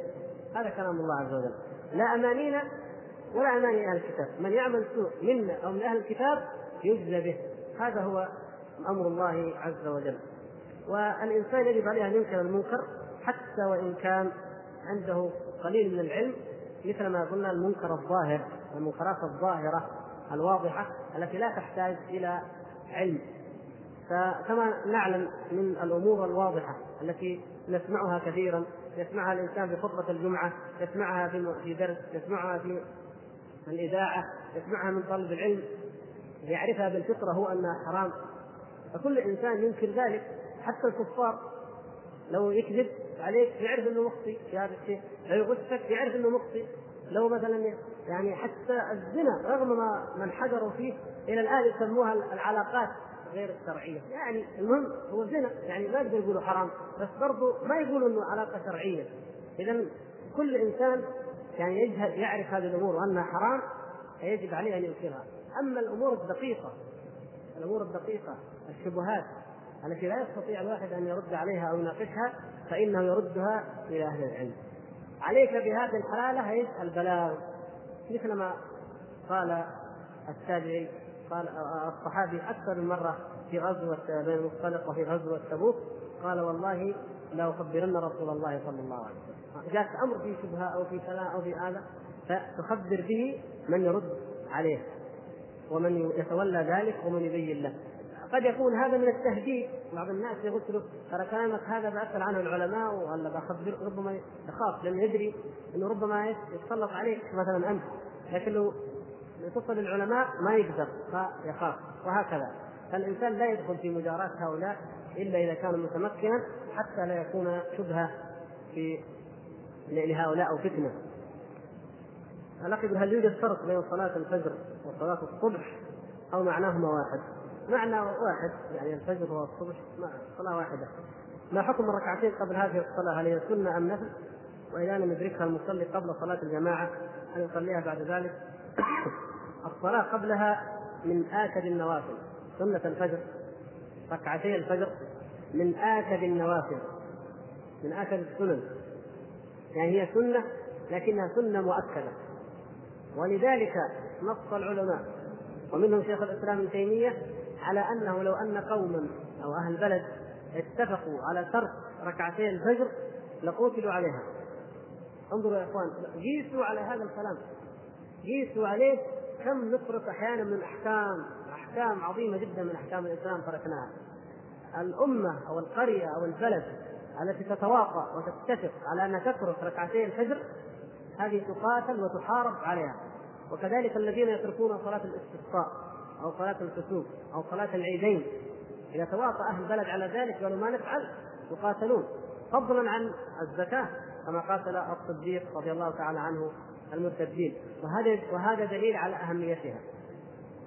هذا كلام الله عز وجل. لا أمانينا ولا أماني أهل الكتاب. من يعمل سوء منا أو من أهل الكتاب يجزى به. هذا هو أمر الله عز وجل. والإنسان يجب عليه أن ينكر المنكر حتى وإن كان عنده قليل من العلم مثل ما قلنا المنكر الظاهر المنكرات الظاهرة الواضحة التي لا تحتاج إلى علم. فكما نعلم من الأمور الواضحة التي نسمعها كثيرا يسمعها الإنسان في خطبة الجمعة يسمعها في درس يسمعها في الإذاعة يسمعها من طالب العلم. يعرفها بالفطرة هو أنها حرام. فكل إنسان ينكر ذلك حتى الكفار لو يكذب عليك يعرف إنه مخطي في هذا الشيء، لو يغشك يعرف إنه مخطي، لو مثلا يعني حتى الزنا رغم ما من حجروا فيه إلى الآن يسموها العلاقات غير الشرعية، يعني المهم هو زنا يعني ما يقدر يقولوا حرام، بس برضه ما يقولوا إنه علاقة شرعية. اذا كل إنسان يعني يجهل يعرف هذه الأمور وأنها حرام فيجب عليه أن ينكرها. أما الأمور الدقيقة الأمور الدقيقة الشبهات التي لا يستطيع الواحد أن يرد عليها أو يناقشها فإنه يردها إلى أهل العلم. عليك بهذه الحلالة إيش؟ البلاغ مثل ما قال التابعي قال الصحابي أكثر من مرة في غزوة بين المختلق وفي غزوة تبوك قال والله لا أخبرن رسول الله صلى الله عليه وسلم جاءك أمر في شبهة أو في كلام أو في هذا فتخبر به من يرد عليه ومن يتولى ذلك ومن يبين له. قد يكون هذا من التهديد. بعض الناس يقول ترى كلامك هذا بأسأل عنه العلماء ولا بخبر ربما يخاف لأنه يدري أنه ربما يتسلط عليك مثلا أنت. لكن لو تصل العلماء ما يقدر فيخاف وهكذا. فالإنسان لا يدخل في مجاراة هؤلاء إلا إذا كان متمكنا حتى لا يكون شبهة في لهؤلاء فتنة. الأخي هل يوجد فرق بين صلاة الفجر وصلاة الصبح أو معناهما واحد؟ معنى واحد يعني الفجر والصبح صلاة واحدة. ما حكم الركعتين قبل هذه الصلاة؟ هل هي سنة أم نفل؟ وإذا لم يدركها المصلي قبل صلاة الجماعة أن يصليها بعد ذلك؟ الصلاة قبلها من آكد النوافل. سنة الفجر ركعتي الفجر من آكد النوافل. من آكد السنن. يعني هي سنة لكنها سنة مؤكدة. ولذلك نص العلماء. ومنهم شيخ الإسلام ابن تيمية على أنه لو أن قوما أو أهل بلد اتفقوا على ترك ركعتي الفجر لقتلوا عليها. انظروا يا إخوان قيسوا على هذا الكلام. قيسوا عليه كم نفرط أحيانا من احكام أحكام عظيمة جدا من أحكام الإسلام تركناها. الأمة أو القرية أو البلد التي تتواطأ وتتفق على انها تترك ركعتي الفجر هذه تقاتل وتحارب عليها. وكذلك الذين يتركون صلاة الاستسقاء أو صلاة الكسوف أو صلاة العيدين. اذا تواطا أهل البلد على ذلك قالوا ما نفعل يقاتلون. فضلا عن الزكاة كما قاتل الصديق رضي الله تعالى عنه المرتدين. وهذا وهذا دليل على أهميتها.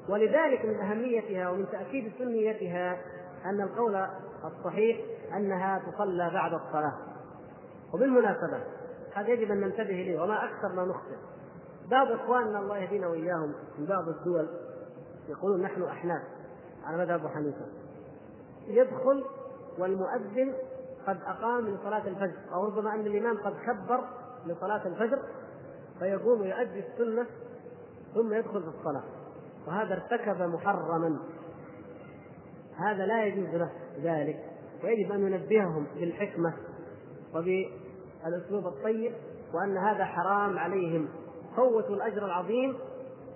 ولذلك من أهميتها ومن تأكيد سنيتها أن القول الصحيح أنها تصلى بعد الصلاة. وبالمناسبة هذا يجب أن ننتبه إليه وما أكثر ما نخطئ بعض إخواننا الله يهدينا وإياهم من بعض الدول يقولون نحن أحناف على مذهب أبو حنيفة. يدخل والمؤذن قد أقام لصلاة الفجر. أو ربما أن الإمام قد كبر لصلاة الفجر فيقوم يؤدي السنة ثم يدخل في الصلاة. وهذا ارتكب محرما. هذا لا يجوز له ذلك. ويجب أن ننبههم بالحكمة وبالأسلوب الطيب وأن هذا حرام عليهم. فوتوا الأجر العظيم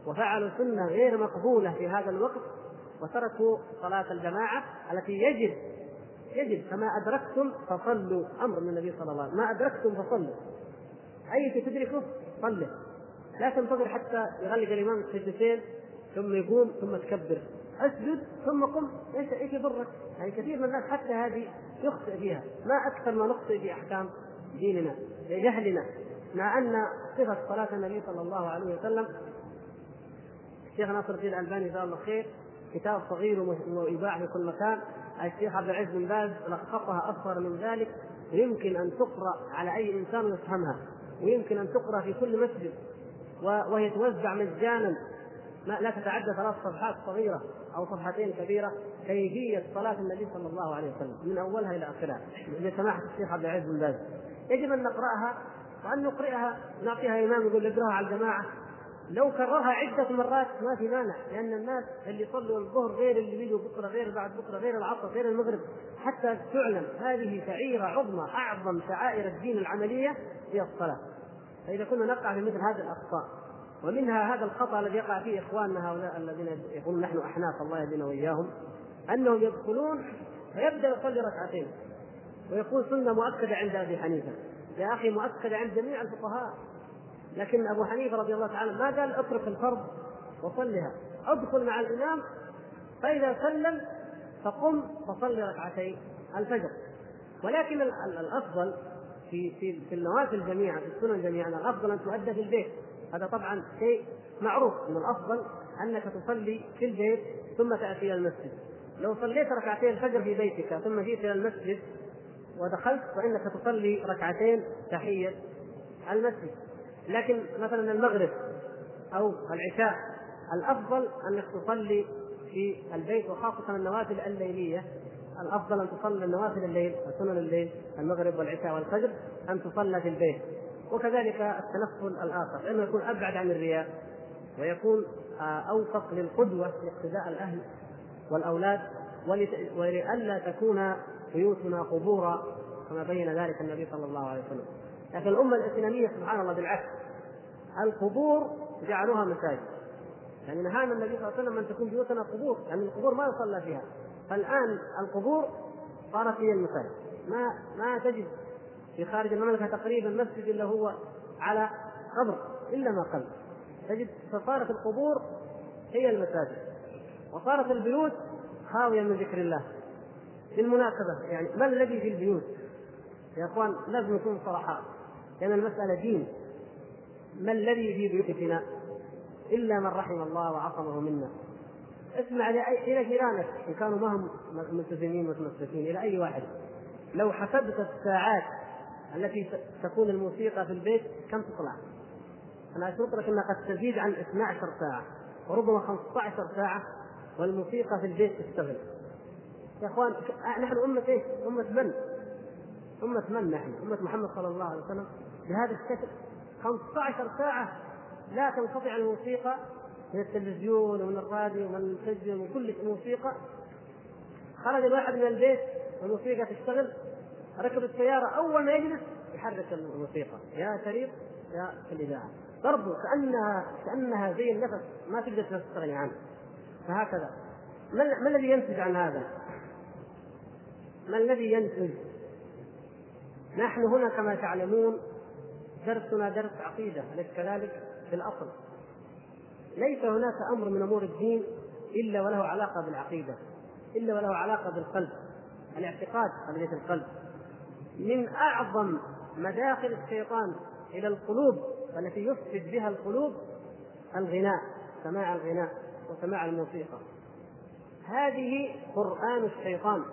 وفعلوا سنة غير مقبولة في هذا الوقت وتركوا صلاة الجماعة التي يجب يجب كما أدركتم فصلوا. أمر من النبي صلى الله عليه وسلم. ما أدركتم فصلوا. أي تدركه صلي. لا تنتظر حتى يغلق الإمام السجدتين ثم يقوم ثم تكبر. أسجد ثم قم. إيش إيش يضرك؟ يعني كثير من الناس حتى هذه يخطئ فيها، ما أكثر ما نخطئ في أحكام ديننا لجهلنا مع أن صفة صلاة النبي صلى الله عليه وسلم الشيخ ناصر الدين الألباني جزاه الله خير كتاب صغير ويباع في كل مكان. الشيخ عبد العزيز بن باز لخصها أصغر من ذلك. ويمكن أن تقرأ على أي إنسان يفهمها. ويمكن أن تقرأ في كل مسجد. وهي توزع مجانا. لا تتعدى ثلاث صفحات صغيرة أو صفحتين كبيرة. كيفية صلاة النبي صلى الله عليه وسلم من أولها إلى آخرها. لسماحه الشيخ عبد العزيز بن باز. يجب أن نقرأها وأن نقرئها نعطيها إمام يقول اقراها على الجماعة. لو كررها عدة مرات ما في مانع لأن الناس اللي يصلوا الظهر غير اللي بيجوا بكرة غير بعد بكرة غير العصر غير المغرب حتى تعلم هذه شعيرة عظمى أعظم شعائر الدين العملية هي الصلاة. فإذا كنا نقع في مثل هذه الأخطاء ومنها هذا الخطأ الذي يقع فيه إخواننا هؤلاء الذين يقولون نحن أحناف الله يهدينا وإياهم أنهم يدخلون فيبدأ يصلي ركعتين ويقول سنة مؤكدة عند أبي حنيفة. يا أخي مؤكدة عند جميع الفقهاء. لكن أبو حنيفة رضي الله تعالى ما قال اترك الفرض وصلها. ادخل مع الإمام فإذا سلم فقم فصل ركعتي الفجر. ولكن الأفضل في في في النوافل جميعا في السنن جميعا الأفضل أن تؤدى في البيت. هذا طبعا شيء معروف إن الأفضل أنك تصلي في البيت ثم تأتي إلى المسجد. لو صليت ركعتي الفجر في بيتك ثم جئت إلى المسجد ودخلت فإنك تصلي ركعتين تحية المسجد. لكن مثلا المغرب أو العشاء الأفضل أنك تصلي في البيت وخاصة النوافل الليلية. الأفضل أن تصلي النوافل الليل وسنن الليل المغرب والعشاء والفجر أن تصلى في البيت. وكذلك التنفل الآخر لأنه يكون أبعد عن الرياء ويكون آه، أوفق للقدوة لاقتداء الأهل والأولاد ولئلا تكون بيوتنا قبورا كما بين ذلك النبي صلى الله عليه وسلم. لكن الأمة الإسلامية سبحان الله بالعكس. القبور جعلوها مساجد. يعني نهانا النبي صلى الله عليه وسلم أن تكون بيوتنا قبور يعني القبور ما يصلى فيها. فالآن القبور صارت هي المساجد. ما ما تجد في خارج المملكة تقريبا مسجد إلا هو على قبر إلا ما قل تجد فصارت القبور هي المساجد. وصارت البيوت خاوية من ذكر الله. بالمناسبه يعني ما الذي في البيوت؟ يا إخوان لازم نكون صرحاء لأن المسألة دين. ما الذي في بيوتنا؟ إلا من رحم الله وعصمه منا. اسمع إلى جيرانك إن كانوا ما هم ملتزمين متمسكين إلى أي واحد. لو حسبت الساعات التي تكون الموسيقى في البيت كم تطلع؟ أنا أشوف لك انها قد تزيد عن 12 ساعة وربما 15 ساعة والموسيقى في البيت تشتغل يا إخوان نحن أمة إيش؟ أمة من؟ أمة من نحن؟ أمة محمد صلى الله عليه وسلم بهذا الشكل 15 ساعة لا تنقطع الموسيقى من التلفزيون ومن الراديو ومن التلفزيون ومن كل موسيقى خرج الواحد من البيت والموسيقى تشتغل ركب السيارة أول ما يجلس يحرك الموسيقى يا شريف يا في الإذاعة برضو كأنها كأنها زي النفس ما تقدر تستغني عنه فهكذا ما, ما الذي ينتج عن هذا؟ ما الذي ينتج؟ نحن هنا كما تعلمون درسنا درس عقيدة أليس كذلك؟ في الأصل ليس هناك أمر من أمور الدين إلا وله علاقة بالعقيدة إلا وله علاقة بالقلب الاعتقاد قضية القلب من أعظم مداخل الشيطان إلى القلوب التي يفسد بها القلوب الغناء سماع الغناء وسماع الموسيقى هذه قرآن الشيطان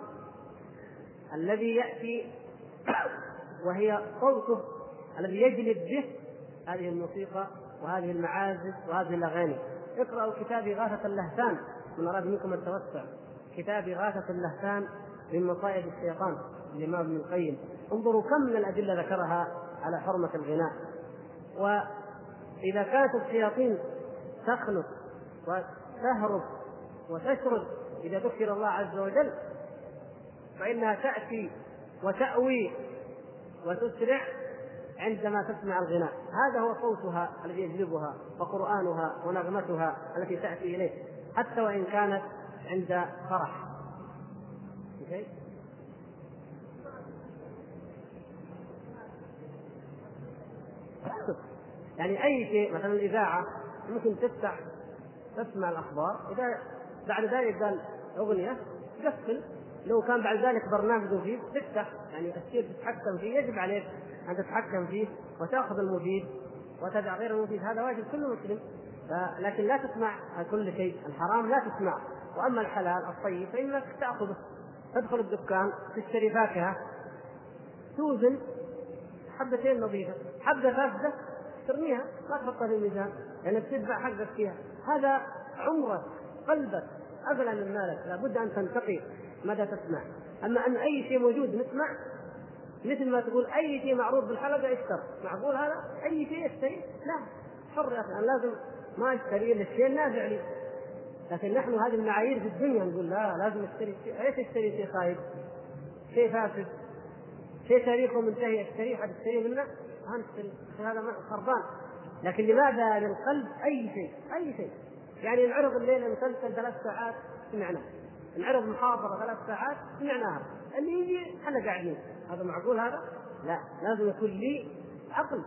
الذي يأتي وهي صوته الذي يجلب به هذه الموسيقى وهذه المعازف وهذه الأغاني. اقرأوا كتاب إغاثة اللهفان من أراد منكم التوسع كتاب إغاثة اللهفان من مصائب الشيطان للإمام ابن القيم. انظروا كم من الأدلة ذكرها على حرمة الغناء. وإذا كانت الشياطين تخلق وتهرب وتشرد إذا ذكر الله عز وجل فإنها تأتي وتأوي وتسرع عندما تسمع الغناء. هذا هو صوتها الذي يجلبها وقرآنها ونغمتها التي تأتي إليه حتى وإن كانت عند فرح. يعني أي شيء مثلا الإذاعة ممكن تفتح تسمع الأخبار إذا بعد ذلك قال أغنية تقفل لو كان بعد ذلك برنامج مفيد تفتح يعني الشيء تتحكم فيه يجب عليك أن تتحكم فيه وتأخذ المفيد وتدع غير المفيد. هذا واجب كل مسلم. لكن لا تسمع كل شيء الحرام لا تسمع. وأما الحلال الطيب فإنك تأخذه. تدخل الدكان تشتري فاكهة توزن حبتين نظيفة. حبة فاسدة ترميها ما تحطها في الميزان. لانك تدفع حقك فيها. هذا عمرك قلبك. أغلى من مالك. لابد أن تنتقي. ماذا تسمع؟ أما أن أي شيء موجود نسمع مثل ما تقول أي شيء معروض بالحلقة اشتر معقول هذا؟ أي شيء اشتري لا. حر يا أخي أنا لازم ما أشتري إلا الشيء النافع لي. لكن نحن هذه المعايير في الدنيا نقول لا لازم اشتري شيء. إيش اشتري شيء خايب؟ شيء فاسد. شيء تاريخه منتهي. اشتريه حد يشتريه منا ما نشتري. هذا خربان. لكن لماذا للقلب أي شيء؟ أي شيء. يعني نعرض الليلة مسلسل ثلاث ساعات سمعناه نعرض محاضرة ثلاث ساعات سمعناها. اللي يجي إحنا قاعدين هذا معقول هذا؟ لا. لازم يكون لي عقل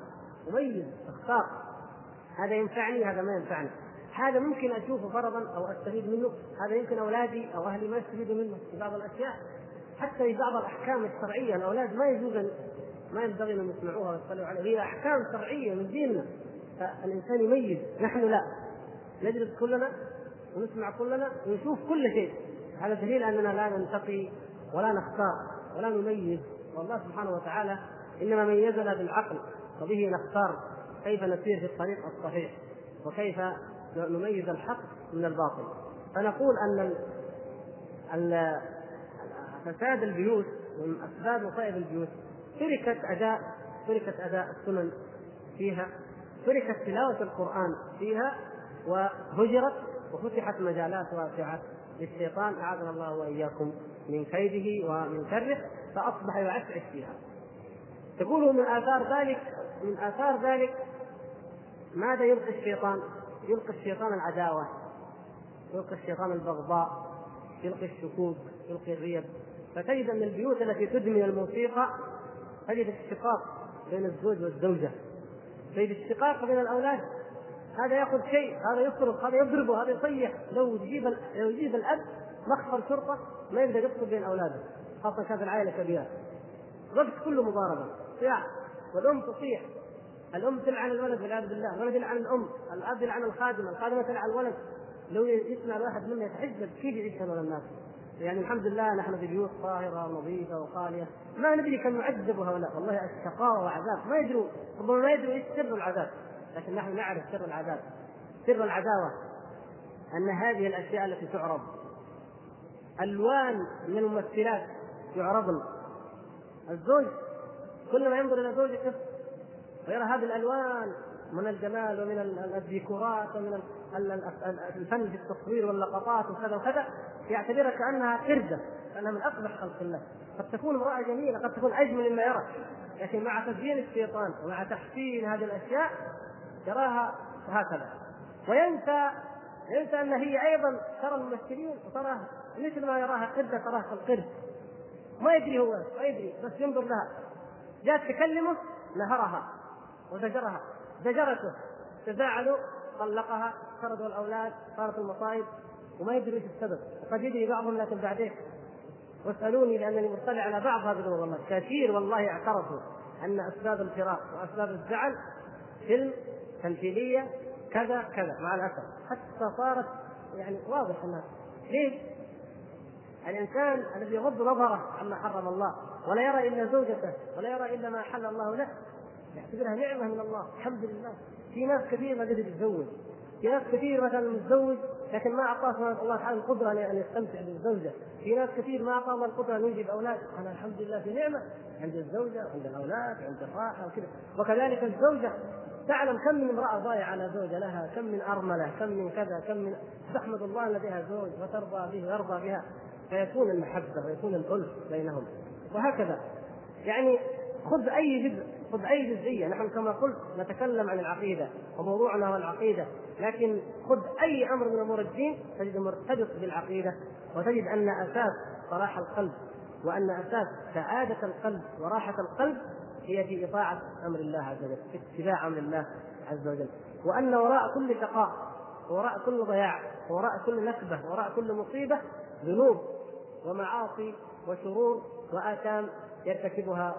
مميز اختار هذا ينفعني هذا ما ينفعني. هذا ممكن أشوفه فرضا أو أستفيد منه. هذا يمكن أولادي أو أهلي ما يستفيدوا منه في بعض الأشياء. حتى في بعض الأحكام الشرعية الأولاد ما يجوز ما ينبغي أن يسمعوها ويطلعوا عليها. هي أحكام شرعية من ديننا. فالإنسان يميز. نحن لا. نجلس كلنا ونسمع كلنا ونشوف كل شيء. هذا دليل أننا لا ننتقي ولا نختار ولا نميز. والله سبحانه وتعالى إنما ميزنا بالعقل وبه نختار كيف نسير في الطريق الصحيح وكيف نميز الحق من الباطل. فنقول أن فساد البيوت من أسباب مصائب البيوت تركت أداء تركت أداء السنن فيها تركت تلاوة القرآن فيها وهجرت وفتحت مجالات واسعة. للشيطان أعاذنا الله وإياكم من كيده ومن شره فأصبح يعشعش فيها. تقول من آثار ذلك من آثار ذلك ماذا يلقي الشيطان؟ يلقي الشيطان العداوة يلقي الشيطان البغضاء يلقي الشكوك يلقي الريب فتجد أن البيوت التي تدمن الموسيقى تجد الشقاق بين الزوج والزوجة تجد الشقاق بين الأولاد هذا ياخذ شيء هذا يصرخ هذا يضربه هذا يصيح. لو يجيب لو يجيب الأب مخبر شرطة ما يقدر يفصل بين أولاده خاصة كانت العائلة كبيرة. الوقت كله مضاربة صياح. والأم تصيح. الأم تلعن الولد والعياذ بالله الولد يلعن الأم الأب يلعن الخادمه الخادمه تلعن الولد. لو يسمع الواحد منا يتحجب كيف يعيش هذول الناس؟ يعني الحمد لله نحن في بيوت طاهرة ونظيفة وخالية. ما ندري كم يعذب هؤلاء. والله الشقاوة وعذاب ما يدروا ربما ما يدروا إيش سر العذاب. لكن نحن نعرف سر العذاب سر العداوة أن هذه الأشياء التي تعرض. ألوان من الممثلات يعرضن. الزوج كلما ينظر إلى زوجته ويرى هذه الألوان من الجمال ومن الديكورات ومن الفن في التصوير واللقطات وكذا وكذا يعتبرها كأنها قردة كأنها من اقبح خلق الله. قد تكون امرأة جميلة قد تكون أجمل مما يرى. لكن مع تزيين الشيطان ومع تحسين هذه الأشياء يراها هكذا. وينسى ينسى أن هي أيضا ترى الممثلين وتراها مثل ما يراها قرده تراها كالقرد ما يدري هو ما يدري بس ينظر لها. جاءت تكلمه نهرها وزجرها. زجرته تزاعلوا طلقها طردوا الأولاد صارت المصائب وما يدري إيش السبب. وقد يدري بعضهم لكن بعدين. واسألوني لأنني مطلع على بعض هذه الأمور. كثير والله اعترفوا أن أسباب الفراق وأسباب الزعل فيلم تمثيليه كذا كذا مع الأسف. حتى صارت يعني واضح إنها ليش؟ الإنسان الذي يغض نظره عما حرم الله ولا يرى إلا زوجته ولا يرى إلا ما حل الله له يعتبرها نعمة من الله الحمد لله. في ناس كثير ما قدر يتزوج. في ناس كثير مثلا متزوج لكن ما أعطاه الله تعالى القدرة أن يستمتع بالزوجة، في ناس كثير ما أعطاه القدرة أن ينجب أولاد، أنا الحمد لله في نعمة. عند الزوجة عند الأولاد عند الراحة وكذا، وكذلك الزوجة. تعلم كم من امرأة ضايعه على زوجه لها، كم من أرملة، كم من كذا، كم من تحمد الله لديها زوج وترضى به ويرضى بها، فيكون المحبة ويكون الألف بينهم، وهكذا. يعني خذ أي جزء خذ أي جزئية. نحن كما قلت نتكلم عن العقيدة وموضوعنا هو العقيدة. لكن خذ أي أمر من أمور الدين تجد مرتبط بالعقيدة وتجد أن أساس صلاح القلب وأن أساس سعادة القلب وراحة القلب هي في إطاعة أمر الله عز وجل في اتباع أمر الله عز وجل وأن وراء كل شقاء وراء كل ضياع وراء كل نكبة وراء كل مصيبة ذنوب ومعاصي وشرور وآثام يرتكبها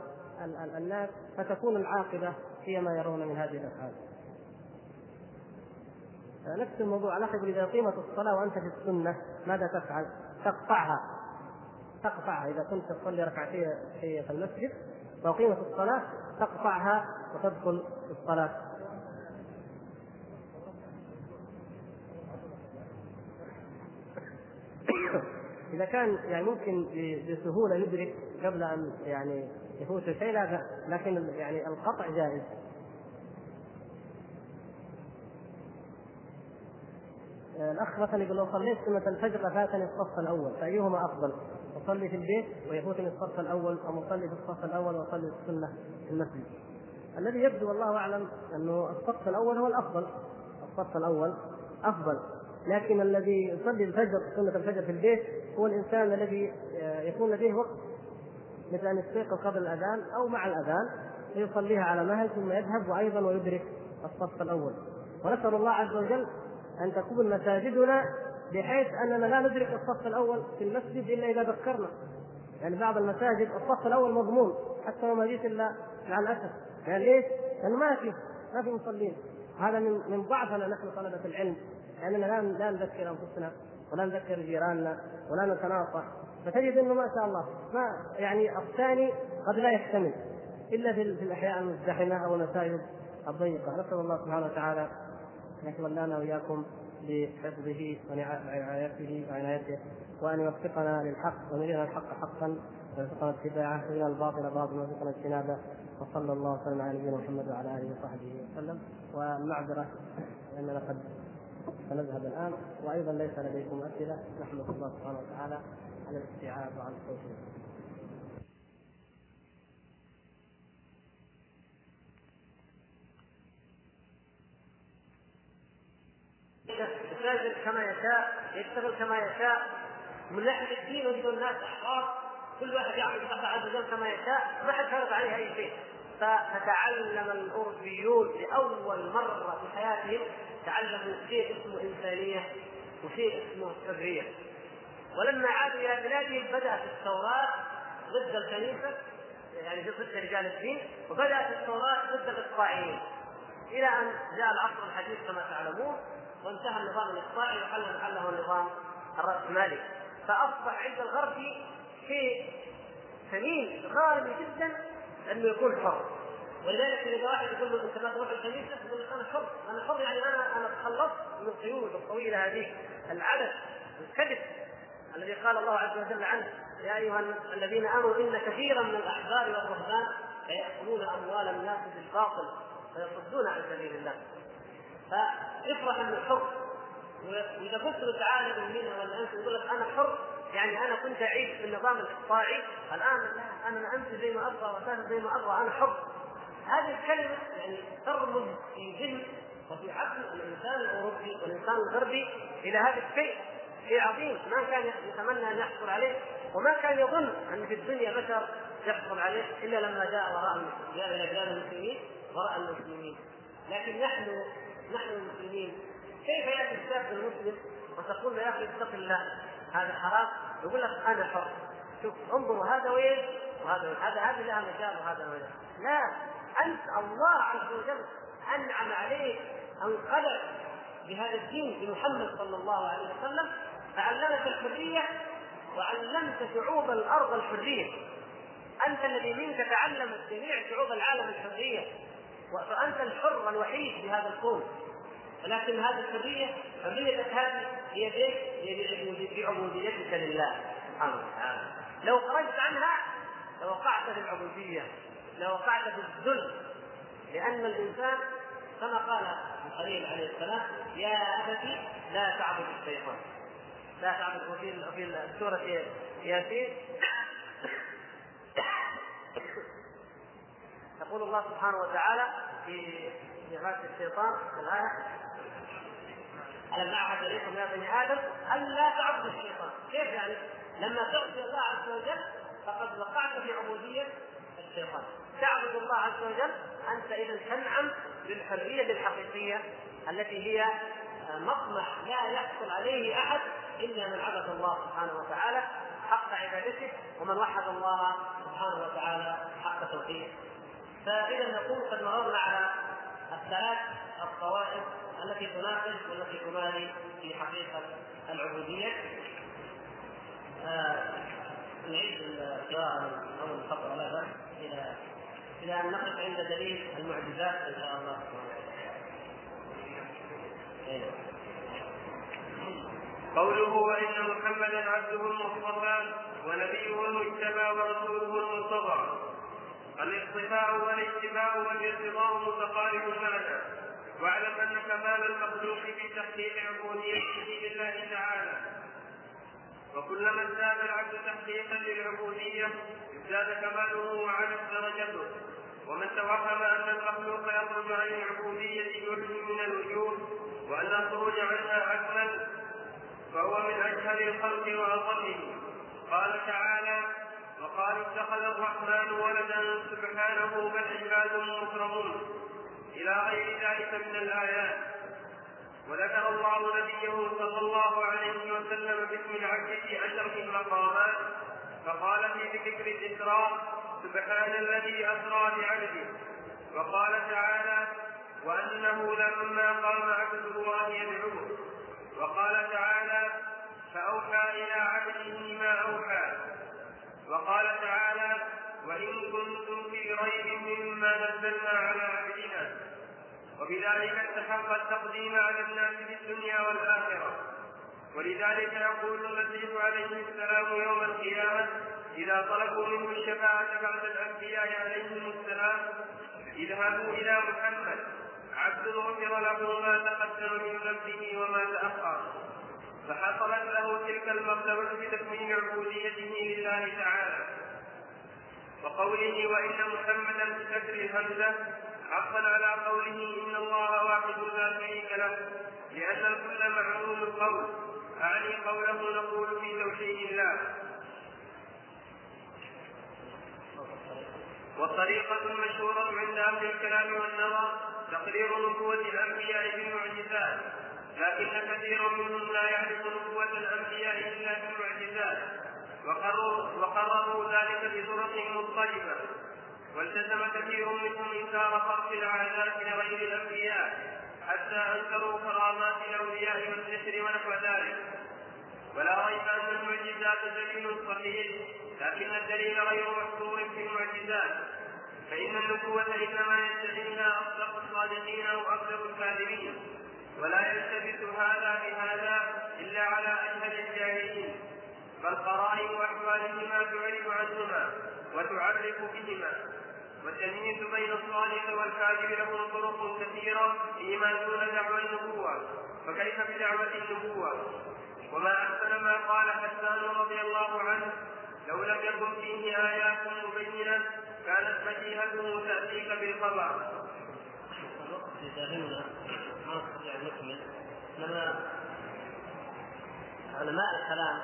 الناس فتكون العاقبة هي ما يرون من هذه الأفعال. نفس الموضوع لاحظ إذا قيمت الصلاة وأنت في السنة ماذا تفعل؟ تقطعها تقطعها إذا كنت تصلي ركعتين في المسجد وقيمت الصلاة تقطعها وتدخل في الصلاة إذا كان يعني ممكن بسهولة يدرك قبل أن يعني يفوت شيء لا لكن يعني القطع جائز الأخ مثلا يقول لو صليت سنة الفجر لفاتني الصف الأول فأيهما أفضل؟ اصلي في البيت ويفوتني الصف الأول ام اصلي في الصف الأول واصلي السنة في المسجد؟ الذي يبدو والله أعلم أنه الصف الأول هو الأفضل. الصف الأول أفضل. لكن الذي يصلي الفجر سنة الفجر في البيت هو الإنسان الذي يكون لديه وقت. مثل أن يستيقظ قبل الأذان أو مع الأذان فيصليها على مهل ثم يذهب وأيضا ويدرك الصف الأول. ونسأل الله عز وجل أن تكون مساجدنا بحيث أننا لا ندرك الصف الأول في المسجد إلا إذا ذكرنا. يعني بعض المساجد الصف الأول مضمون حتى لو ما جيت إلا مع الأسف. يعني ليش؟ لأنه ما في ما في مصلين. هذا من من ضعفنا نحن طلبة العلم. لأننا لا لا نذكر أنفسنا ولا نذكر جيراننا ولا نتناصح فتجد إنه ما شاء الله ما يعني الثاني قد لا يحتمل. إلا في الأحياء المزدحمة أو المساجد الضيقة. نسأل الله سبحانه وتعالى أن يتولانا وإياكم. بحفظه ورعايته وعنايته وأن يوفقنا للحق ويرينا الحق حقا ويرزقنا اتباعه ويرينا الباطل باطلا ويرزقنا اجتنابه. وصلى الله وسلم على نبينا محمد وعلى آله وصحبه وسلم. والمعذره لأننا قد فنذهب الآن. وأيضا ليس لديكم أسئلة نحمد الله سبحانه وتعالى على الاستيعاب وعلى التوفيق. يتاجر كما يشاء يشتغل كما يشاء. من ناحية الدين وجدوا الناس أحرار. كل واحد يعمل الله عز وجل كما يشاء ما حد فرض عليه أي شيء. فتعلم الاوروبيون لأول مرة في حياتهم تعلموا شيء اسمه إنسانية وشيء اسمه حرية. ولما عادوا إلى بلادهم بدات التوراة ضد الكنيسه يعني ضد رجال الدين وبدات التوراة ضد الاقطاعيين إلى أن جاء العصر الحديث كما تعلمون وانتهى النظام الاقطاعي وحل محله النظام الرأسمالي. فأصبح عند الغربي شيء ثمين غالي جدا أنه يكون حر. ولذلك اذا واحد يقول له أنت ما تروح الكنيسه يقول لك أنا حر. أنا حر يعني أنا أنا تخلصت من القيود الطويلة هذه. العدد الكذب الذي قال الله عز وجل عنه يا أيها الذين آمنوا إن كثيرا من الأحبار والرهبان ليأكلون أموال الناس بالباطل ويصدون عن سبيل الله. فافرح انه حر وإذا قلت له تعالى من هنا ولا أنت يقول لك أنا حر. يعني أنا كنت أعيش في النظام الاقطاعي الآن لا أنا امشي زي ما أبغى واسافر زي ما أبغى أنا حر. هذه الكلمة يعني ترمز في ذهن وفي عقل الإنسان الأوروبي والإنسان الغربي إلى هذا الشيء. شيء عظيم. ما كان يتمنى أن يحصل عليه وما كان يظن أن في الدنيا بشر يحصل عليه إلا لما جاء وراء المسلمين جاء إلى بلاد المسلمين وراء المسلمين. لكن نحن نحن المسلمين. كيف يأتي الشاب المسلم وتقول له يا أخي اتق الله هذا حرام؟ يقول لك أنا حر. شوف انظروا هذا وين؟ وهذا وين؟ هذا هذه لها مجال وهذا وين؟ لا أنت الله عز وجل أنعم عليك انقذك بهذا الدين بمحمد صلى الله عليه وسلم فعلمك الحرية وعلمت شعوب الأرض الحرية. أنت الذي منك تعلمت جميع شعوب العالم الحرية. فانت الحر الوحيد في هذا الكون. ولكن هذه الحرية حريتك هذه هي بايش؟ هي بعبوديتك لله سبحانه وتعالى. لو خرجت عنها لوقعت في العبودية لوقعت في الذل. لأن الإنسان كما قال الخليل عليه السلام يا أبتي لا تعبد الشيطان. لا تعبد في في سورة ياسين. يقول الله سبحانه وتعالى في غاية الشيطان الآية ألم نعهد إليكم يا بني آدم ألا تعبدوا الشيطان، كيف يعني؟ لما تعصي الله عز وجل فقد وقعت في عبودية الشيطان، تعبد الله عز وجل أنت إذا تنعم بالحرية الحقيقية التي هي مطمح لا يحصل عليه أحد إلا من عبد الله سبحانه وتعالى حق عبادته ومن وحد الله سبحانه وتعالى حق توحيده. فإذا نقول قد مررنا على الثلاث الطوائف التي تناقض والتي تماري في حقيقة العبودية. آه نعيد القراءة أو الخطأ لا بأس إلى إلى أن نقف عند دليل المعجزات إن شاء الله. قوله وإن محمدا عبده المصطفى ونبيه المجتبى ورسوله المرتضى الاصطفاء والاتباع والارتضاء متقارب المعنى واعلم أن كمال المخلوق في تحقيق عبوديته لله تعالى. وكلما ازداد العبد تحقيقا للعبودية ازداد كماله وعلت درجته. ومن توهم أن المخلوق يخرج عن العبودية بوجه من الوجوه وأن الخروج عنها اكمل فهو من أجهل الخلق واضلهم قال تعالى وقالوا اتخذ الرحمن ولدا سبحانه بل عباد مكرمون. إلى غير ذلك من الآيات. وذكر الله نبيه صلى الله عليه وسلم باسم العبد في المقامات فقال في ذكر الإسراء سبحان الذي أسرى بعبده. وقال تعالى وأنه لما قام عبد الله يدعوه. وقال تعالى فأوحى إلى عبده ما أوحى. وقال تعالى وإن كنتم في ريب مما نزلنا على عبدنا. وبذلك استحق التقديم على الناس في الدنيا والآخرة. ولذلك يقول المسيح عليه السلام يوم القيامة إذا طلبوا منه الشفاعة بعد الأنبياء عليهم السلام اذهبوا إلى محمد. عبد غفر له ما تقدم من ذنبه وما تأخر. فحصلت له تلك المرتبة بتكوين عبوديته لله تعالى. وقوله وإن محمدا بكسر الهمزة عقل على قوله إن الله واحد لا شريك له لأن الكل معلوم القول. أعني قوله نقول في توحيد الله. والطريقة المشهورة عند أهل الكلام والنظر تقرير نبوة الأنبياء بالمعجزات لكن كثير منهم لا يعرف نبوة الأنبياء إلا بالمعجزات وقرروا, وقرروا ذلك بطرق مضطربة والتزم كثير منهم إنكار خلق العادات لغير الأنبياء حتى أنكروا كرامات الأولياء والسحر ونحو ذلك. ولا ريب أن المعجزات دليل صحيح لكن الدليل غير محصور في المعجزات. فإن النبوة إنما يدعيها أصدق الصادقين أو أكثر الكاذبين. ولا يلتبس هذا بهذا إلا على أجهل الجاهلين فالقرائن أحوالهما تعرف عنهما وتعرف بهما والتمييز بين الصالح والكاذب له طرق كثيرة فيما دون دعوى النبوة فكيف بدعوة النبوة وما أحسن ما قال حسان رضي الله عنه لو لم يكن فيه آيات مبينة كانت مشيئته تأتيك بالخبر. يداهمنا ما نستطيع ان نكمل لما علماء الكلام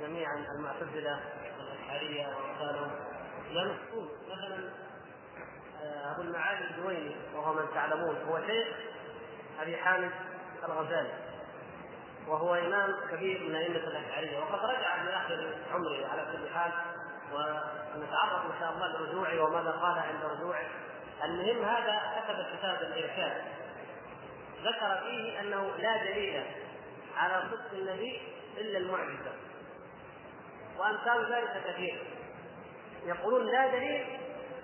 جميعا المعتزلة والأشعرية وامثالهم ينصون مثلا آه، أبو المعالي الدويني وهو من تعلمون هو شيخ أبي حامد الغزالي وهو إمام كبير من أئمة الأشعرية. وقد رجع من آخر عمره على كل حال ونتعرض إن شاء الله لرجوعه وماذا قال عند رجوعه. المهم هذا كتب كتاب الإرشاد. ذكر فيه أنه لا دليل على صدق النبي إلا المعجزة. وأمثال ذلك كثير. يقولون لا دليل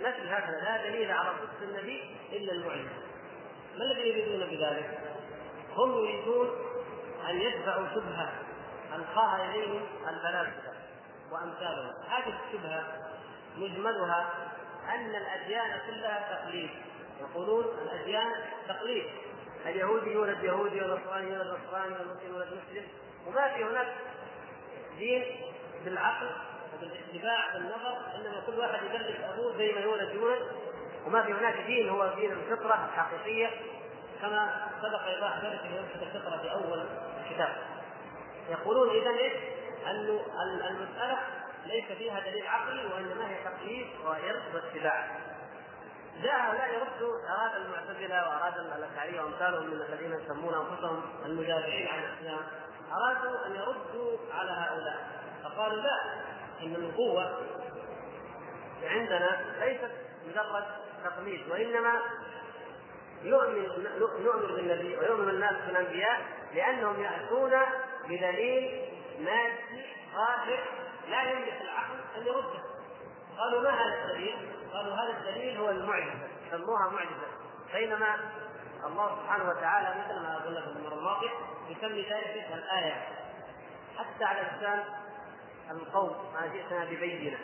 مثل هكذا لا دليل على صدق النبي إلا المعجزة. ما الذي يريدون بذلك؟ هم يريدون أن يدفعوا شبهة القاها إليهم الفلاسفه وأمثالهم. هذه الشبهة مجملها أن الأديان كلها تقليد. يقولون الأديان تقليد. اليهودي يولد يهودي والنصراني يولد نصراني والمسلم يولد مسلم. وما في هناك دين بالعقل وبالاتباع بالنظر إنما كل واحد يدرس أبوه زي ما يولد يولد. وما في هناك دين هو دين الفطرة الحقيقية كما سبق ايضاح ذلك في لمسه الفطرة في أول الكتاب. يقولون اذا إيش؟ أن المسألة ليس فيها دليل عقلي وإنما هي تقليد وارث واتباع. جاء هؤلاء يردوا أراد المعتزلة وأراد الاشعريه وأمثالهم من الذين يسمون أنفسهم المدافعين عن الإسلام أرادوا أن يردوا على هؤلاء فقالوا لا إن النبوة عندنا ليست مجرد تقليد وإنما يؤمن نؤمن بالنبي ويؤمن الناس بالأنبياء لأنهم يأتون بدليل مادي ظاهر لا يملك العقل ان يرده قالوا ما هذا الدليل؟ قالوا هذا الدليل هو المعجزة. سموها معجزة. بينما الله سبحانه وتعالى مثل ما قلنا في المره الماضيه يسمي ذلك الآية. حتى على لسان القوم ما جئتنا ببينة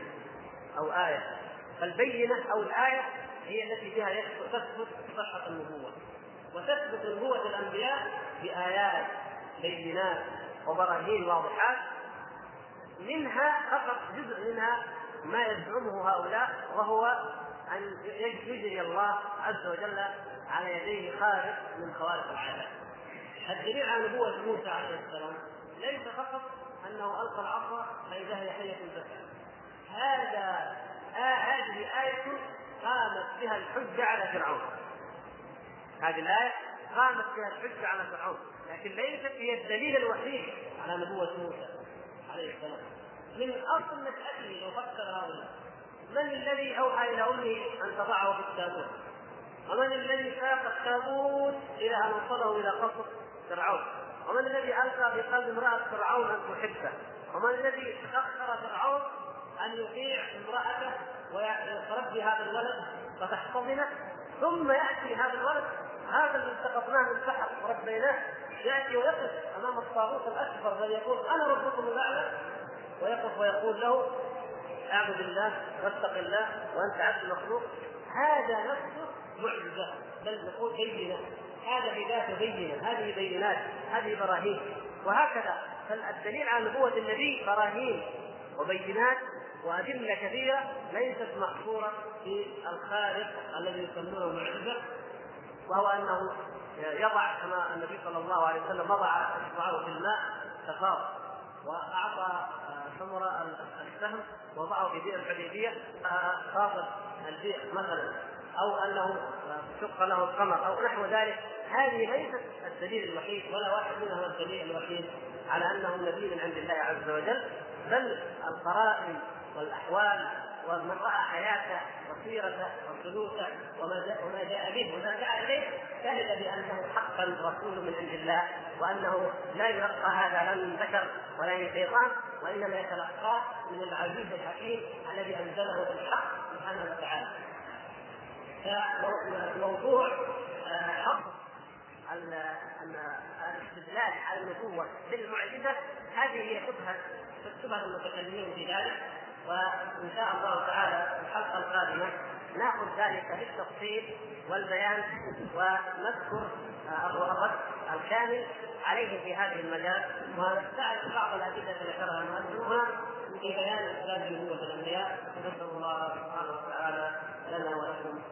أو آية. فالبينة أو الآية هي التي بها تثبت صحة النبوة. وتثبت نبوه الأنبياء بآيات بينات وبراهين واضحات منها فقط جزء منها ما يزعمه هؤلاء وهو أن يجري الله عز وجل على يديه خارق من خوارق العادات. الدليل على نبوة موسى عليه السلام ليس فقط أنه ألقى العصا فإذا هي حية تسعى. هذا آه هذه آية قامت بها الحجة على فرعون. هذه الآية قامت بها الحجة على فرعون، لكن ليست هي الدليل الوحيد على نبوة موسى عليه السلام. من أصل مسألته لو فكر هؤلاء من الذي أوحى إلى أمه أن تضعه في التابوت؟ ومن الذي ساق التابوت إلى أن وصله إلى قصر فرعون؟ ومن الذي ألقى في قلب امرأة فرعون أن تحبه؟ ومن الذي سخر فرعون أن يطيع امرأته ويتربي هذا الولد فتحتضنه ثم يأتي هذا الولد هذا اللي التقطناه من البحر وربيناه يأتي ويقف أمام الطاغوت الأكبر الذي يقول أنا ربكم الأعلى ويقف ويقول له اعبد الله واتق الله وأنت عبد مخلوق هذا نفسه معجزة بل نقول بينه هذا في ذاته بينه هذه بينات هذه براهين. وهكذا فالدليل على نبوة النبي براهين وبينات وأدلة كثيرة ليست محصورة في الخارق الذي يسمونه معجزة وهو أنه يضع كما النبي صلى الله عليه وسلم وضع إصبعه في الماء ففاض وأعطى ثمر السهم وضعه في بئر الحديبية فاضت البئر مثلا أو أنه شق له القمر أو نحو ذلك. هذه ليست الدليل الوحيد ولا واحد منها الدليل الوحيد على أنه نبي من عند الله عز وجل بل القرائن والأحوال ومن راى حياته وسيرته وسلوكه وما وما جاء به وما جاء إليه شهد بأنه حقا رسول من عند الله وأنه لا يلقى هذا لا من ذكر ولا من شيطان وإنما يتلقاه من العزيز الحكيم الذي أنزله بالحق سبحانه وتعالى. فموضوع حق الاستدلال على النبوة بالمعجزة هذه هي شبهة شبهة المتكلمين في ذلك وإن شاء الله تعالى في الحلقة القادمة نأخذ ذلك بالتفصيل والبيان ونذكر الرد الكامل عليه في هذه المجال. ونستعرض بعض التي ذكرها المؤلفون في بيان أسباب نبوة الأنبياء نسأل الله سبحانه وتعالى لنا ولكم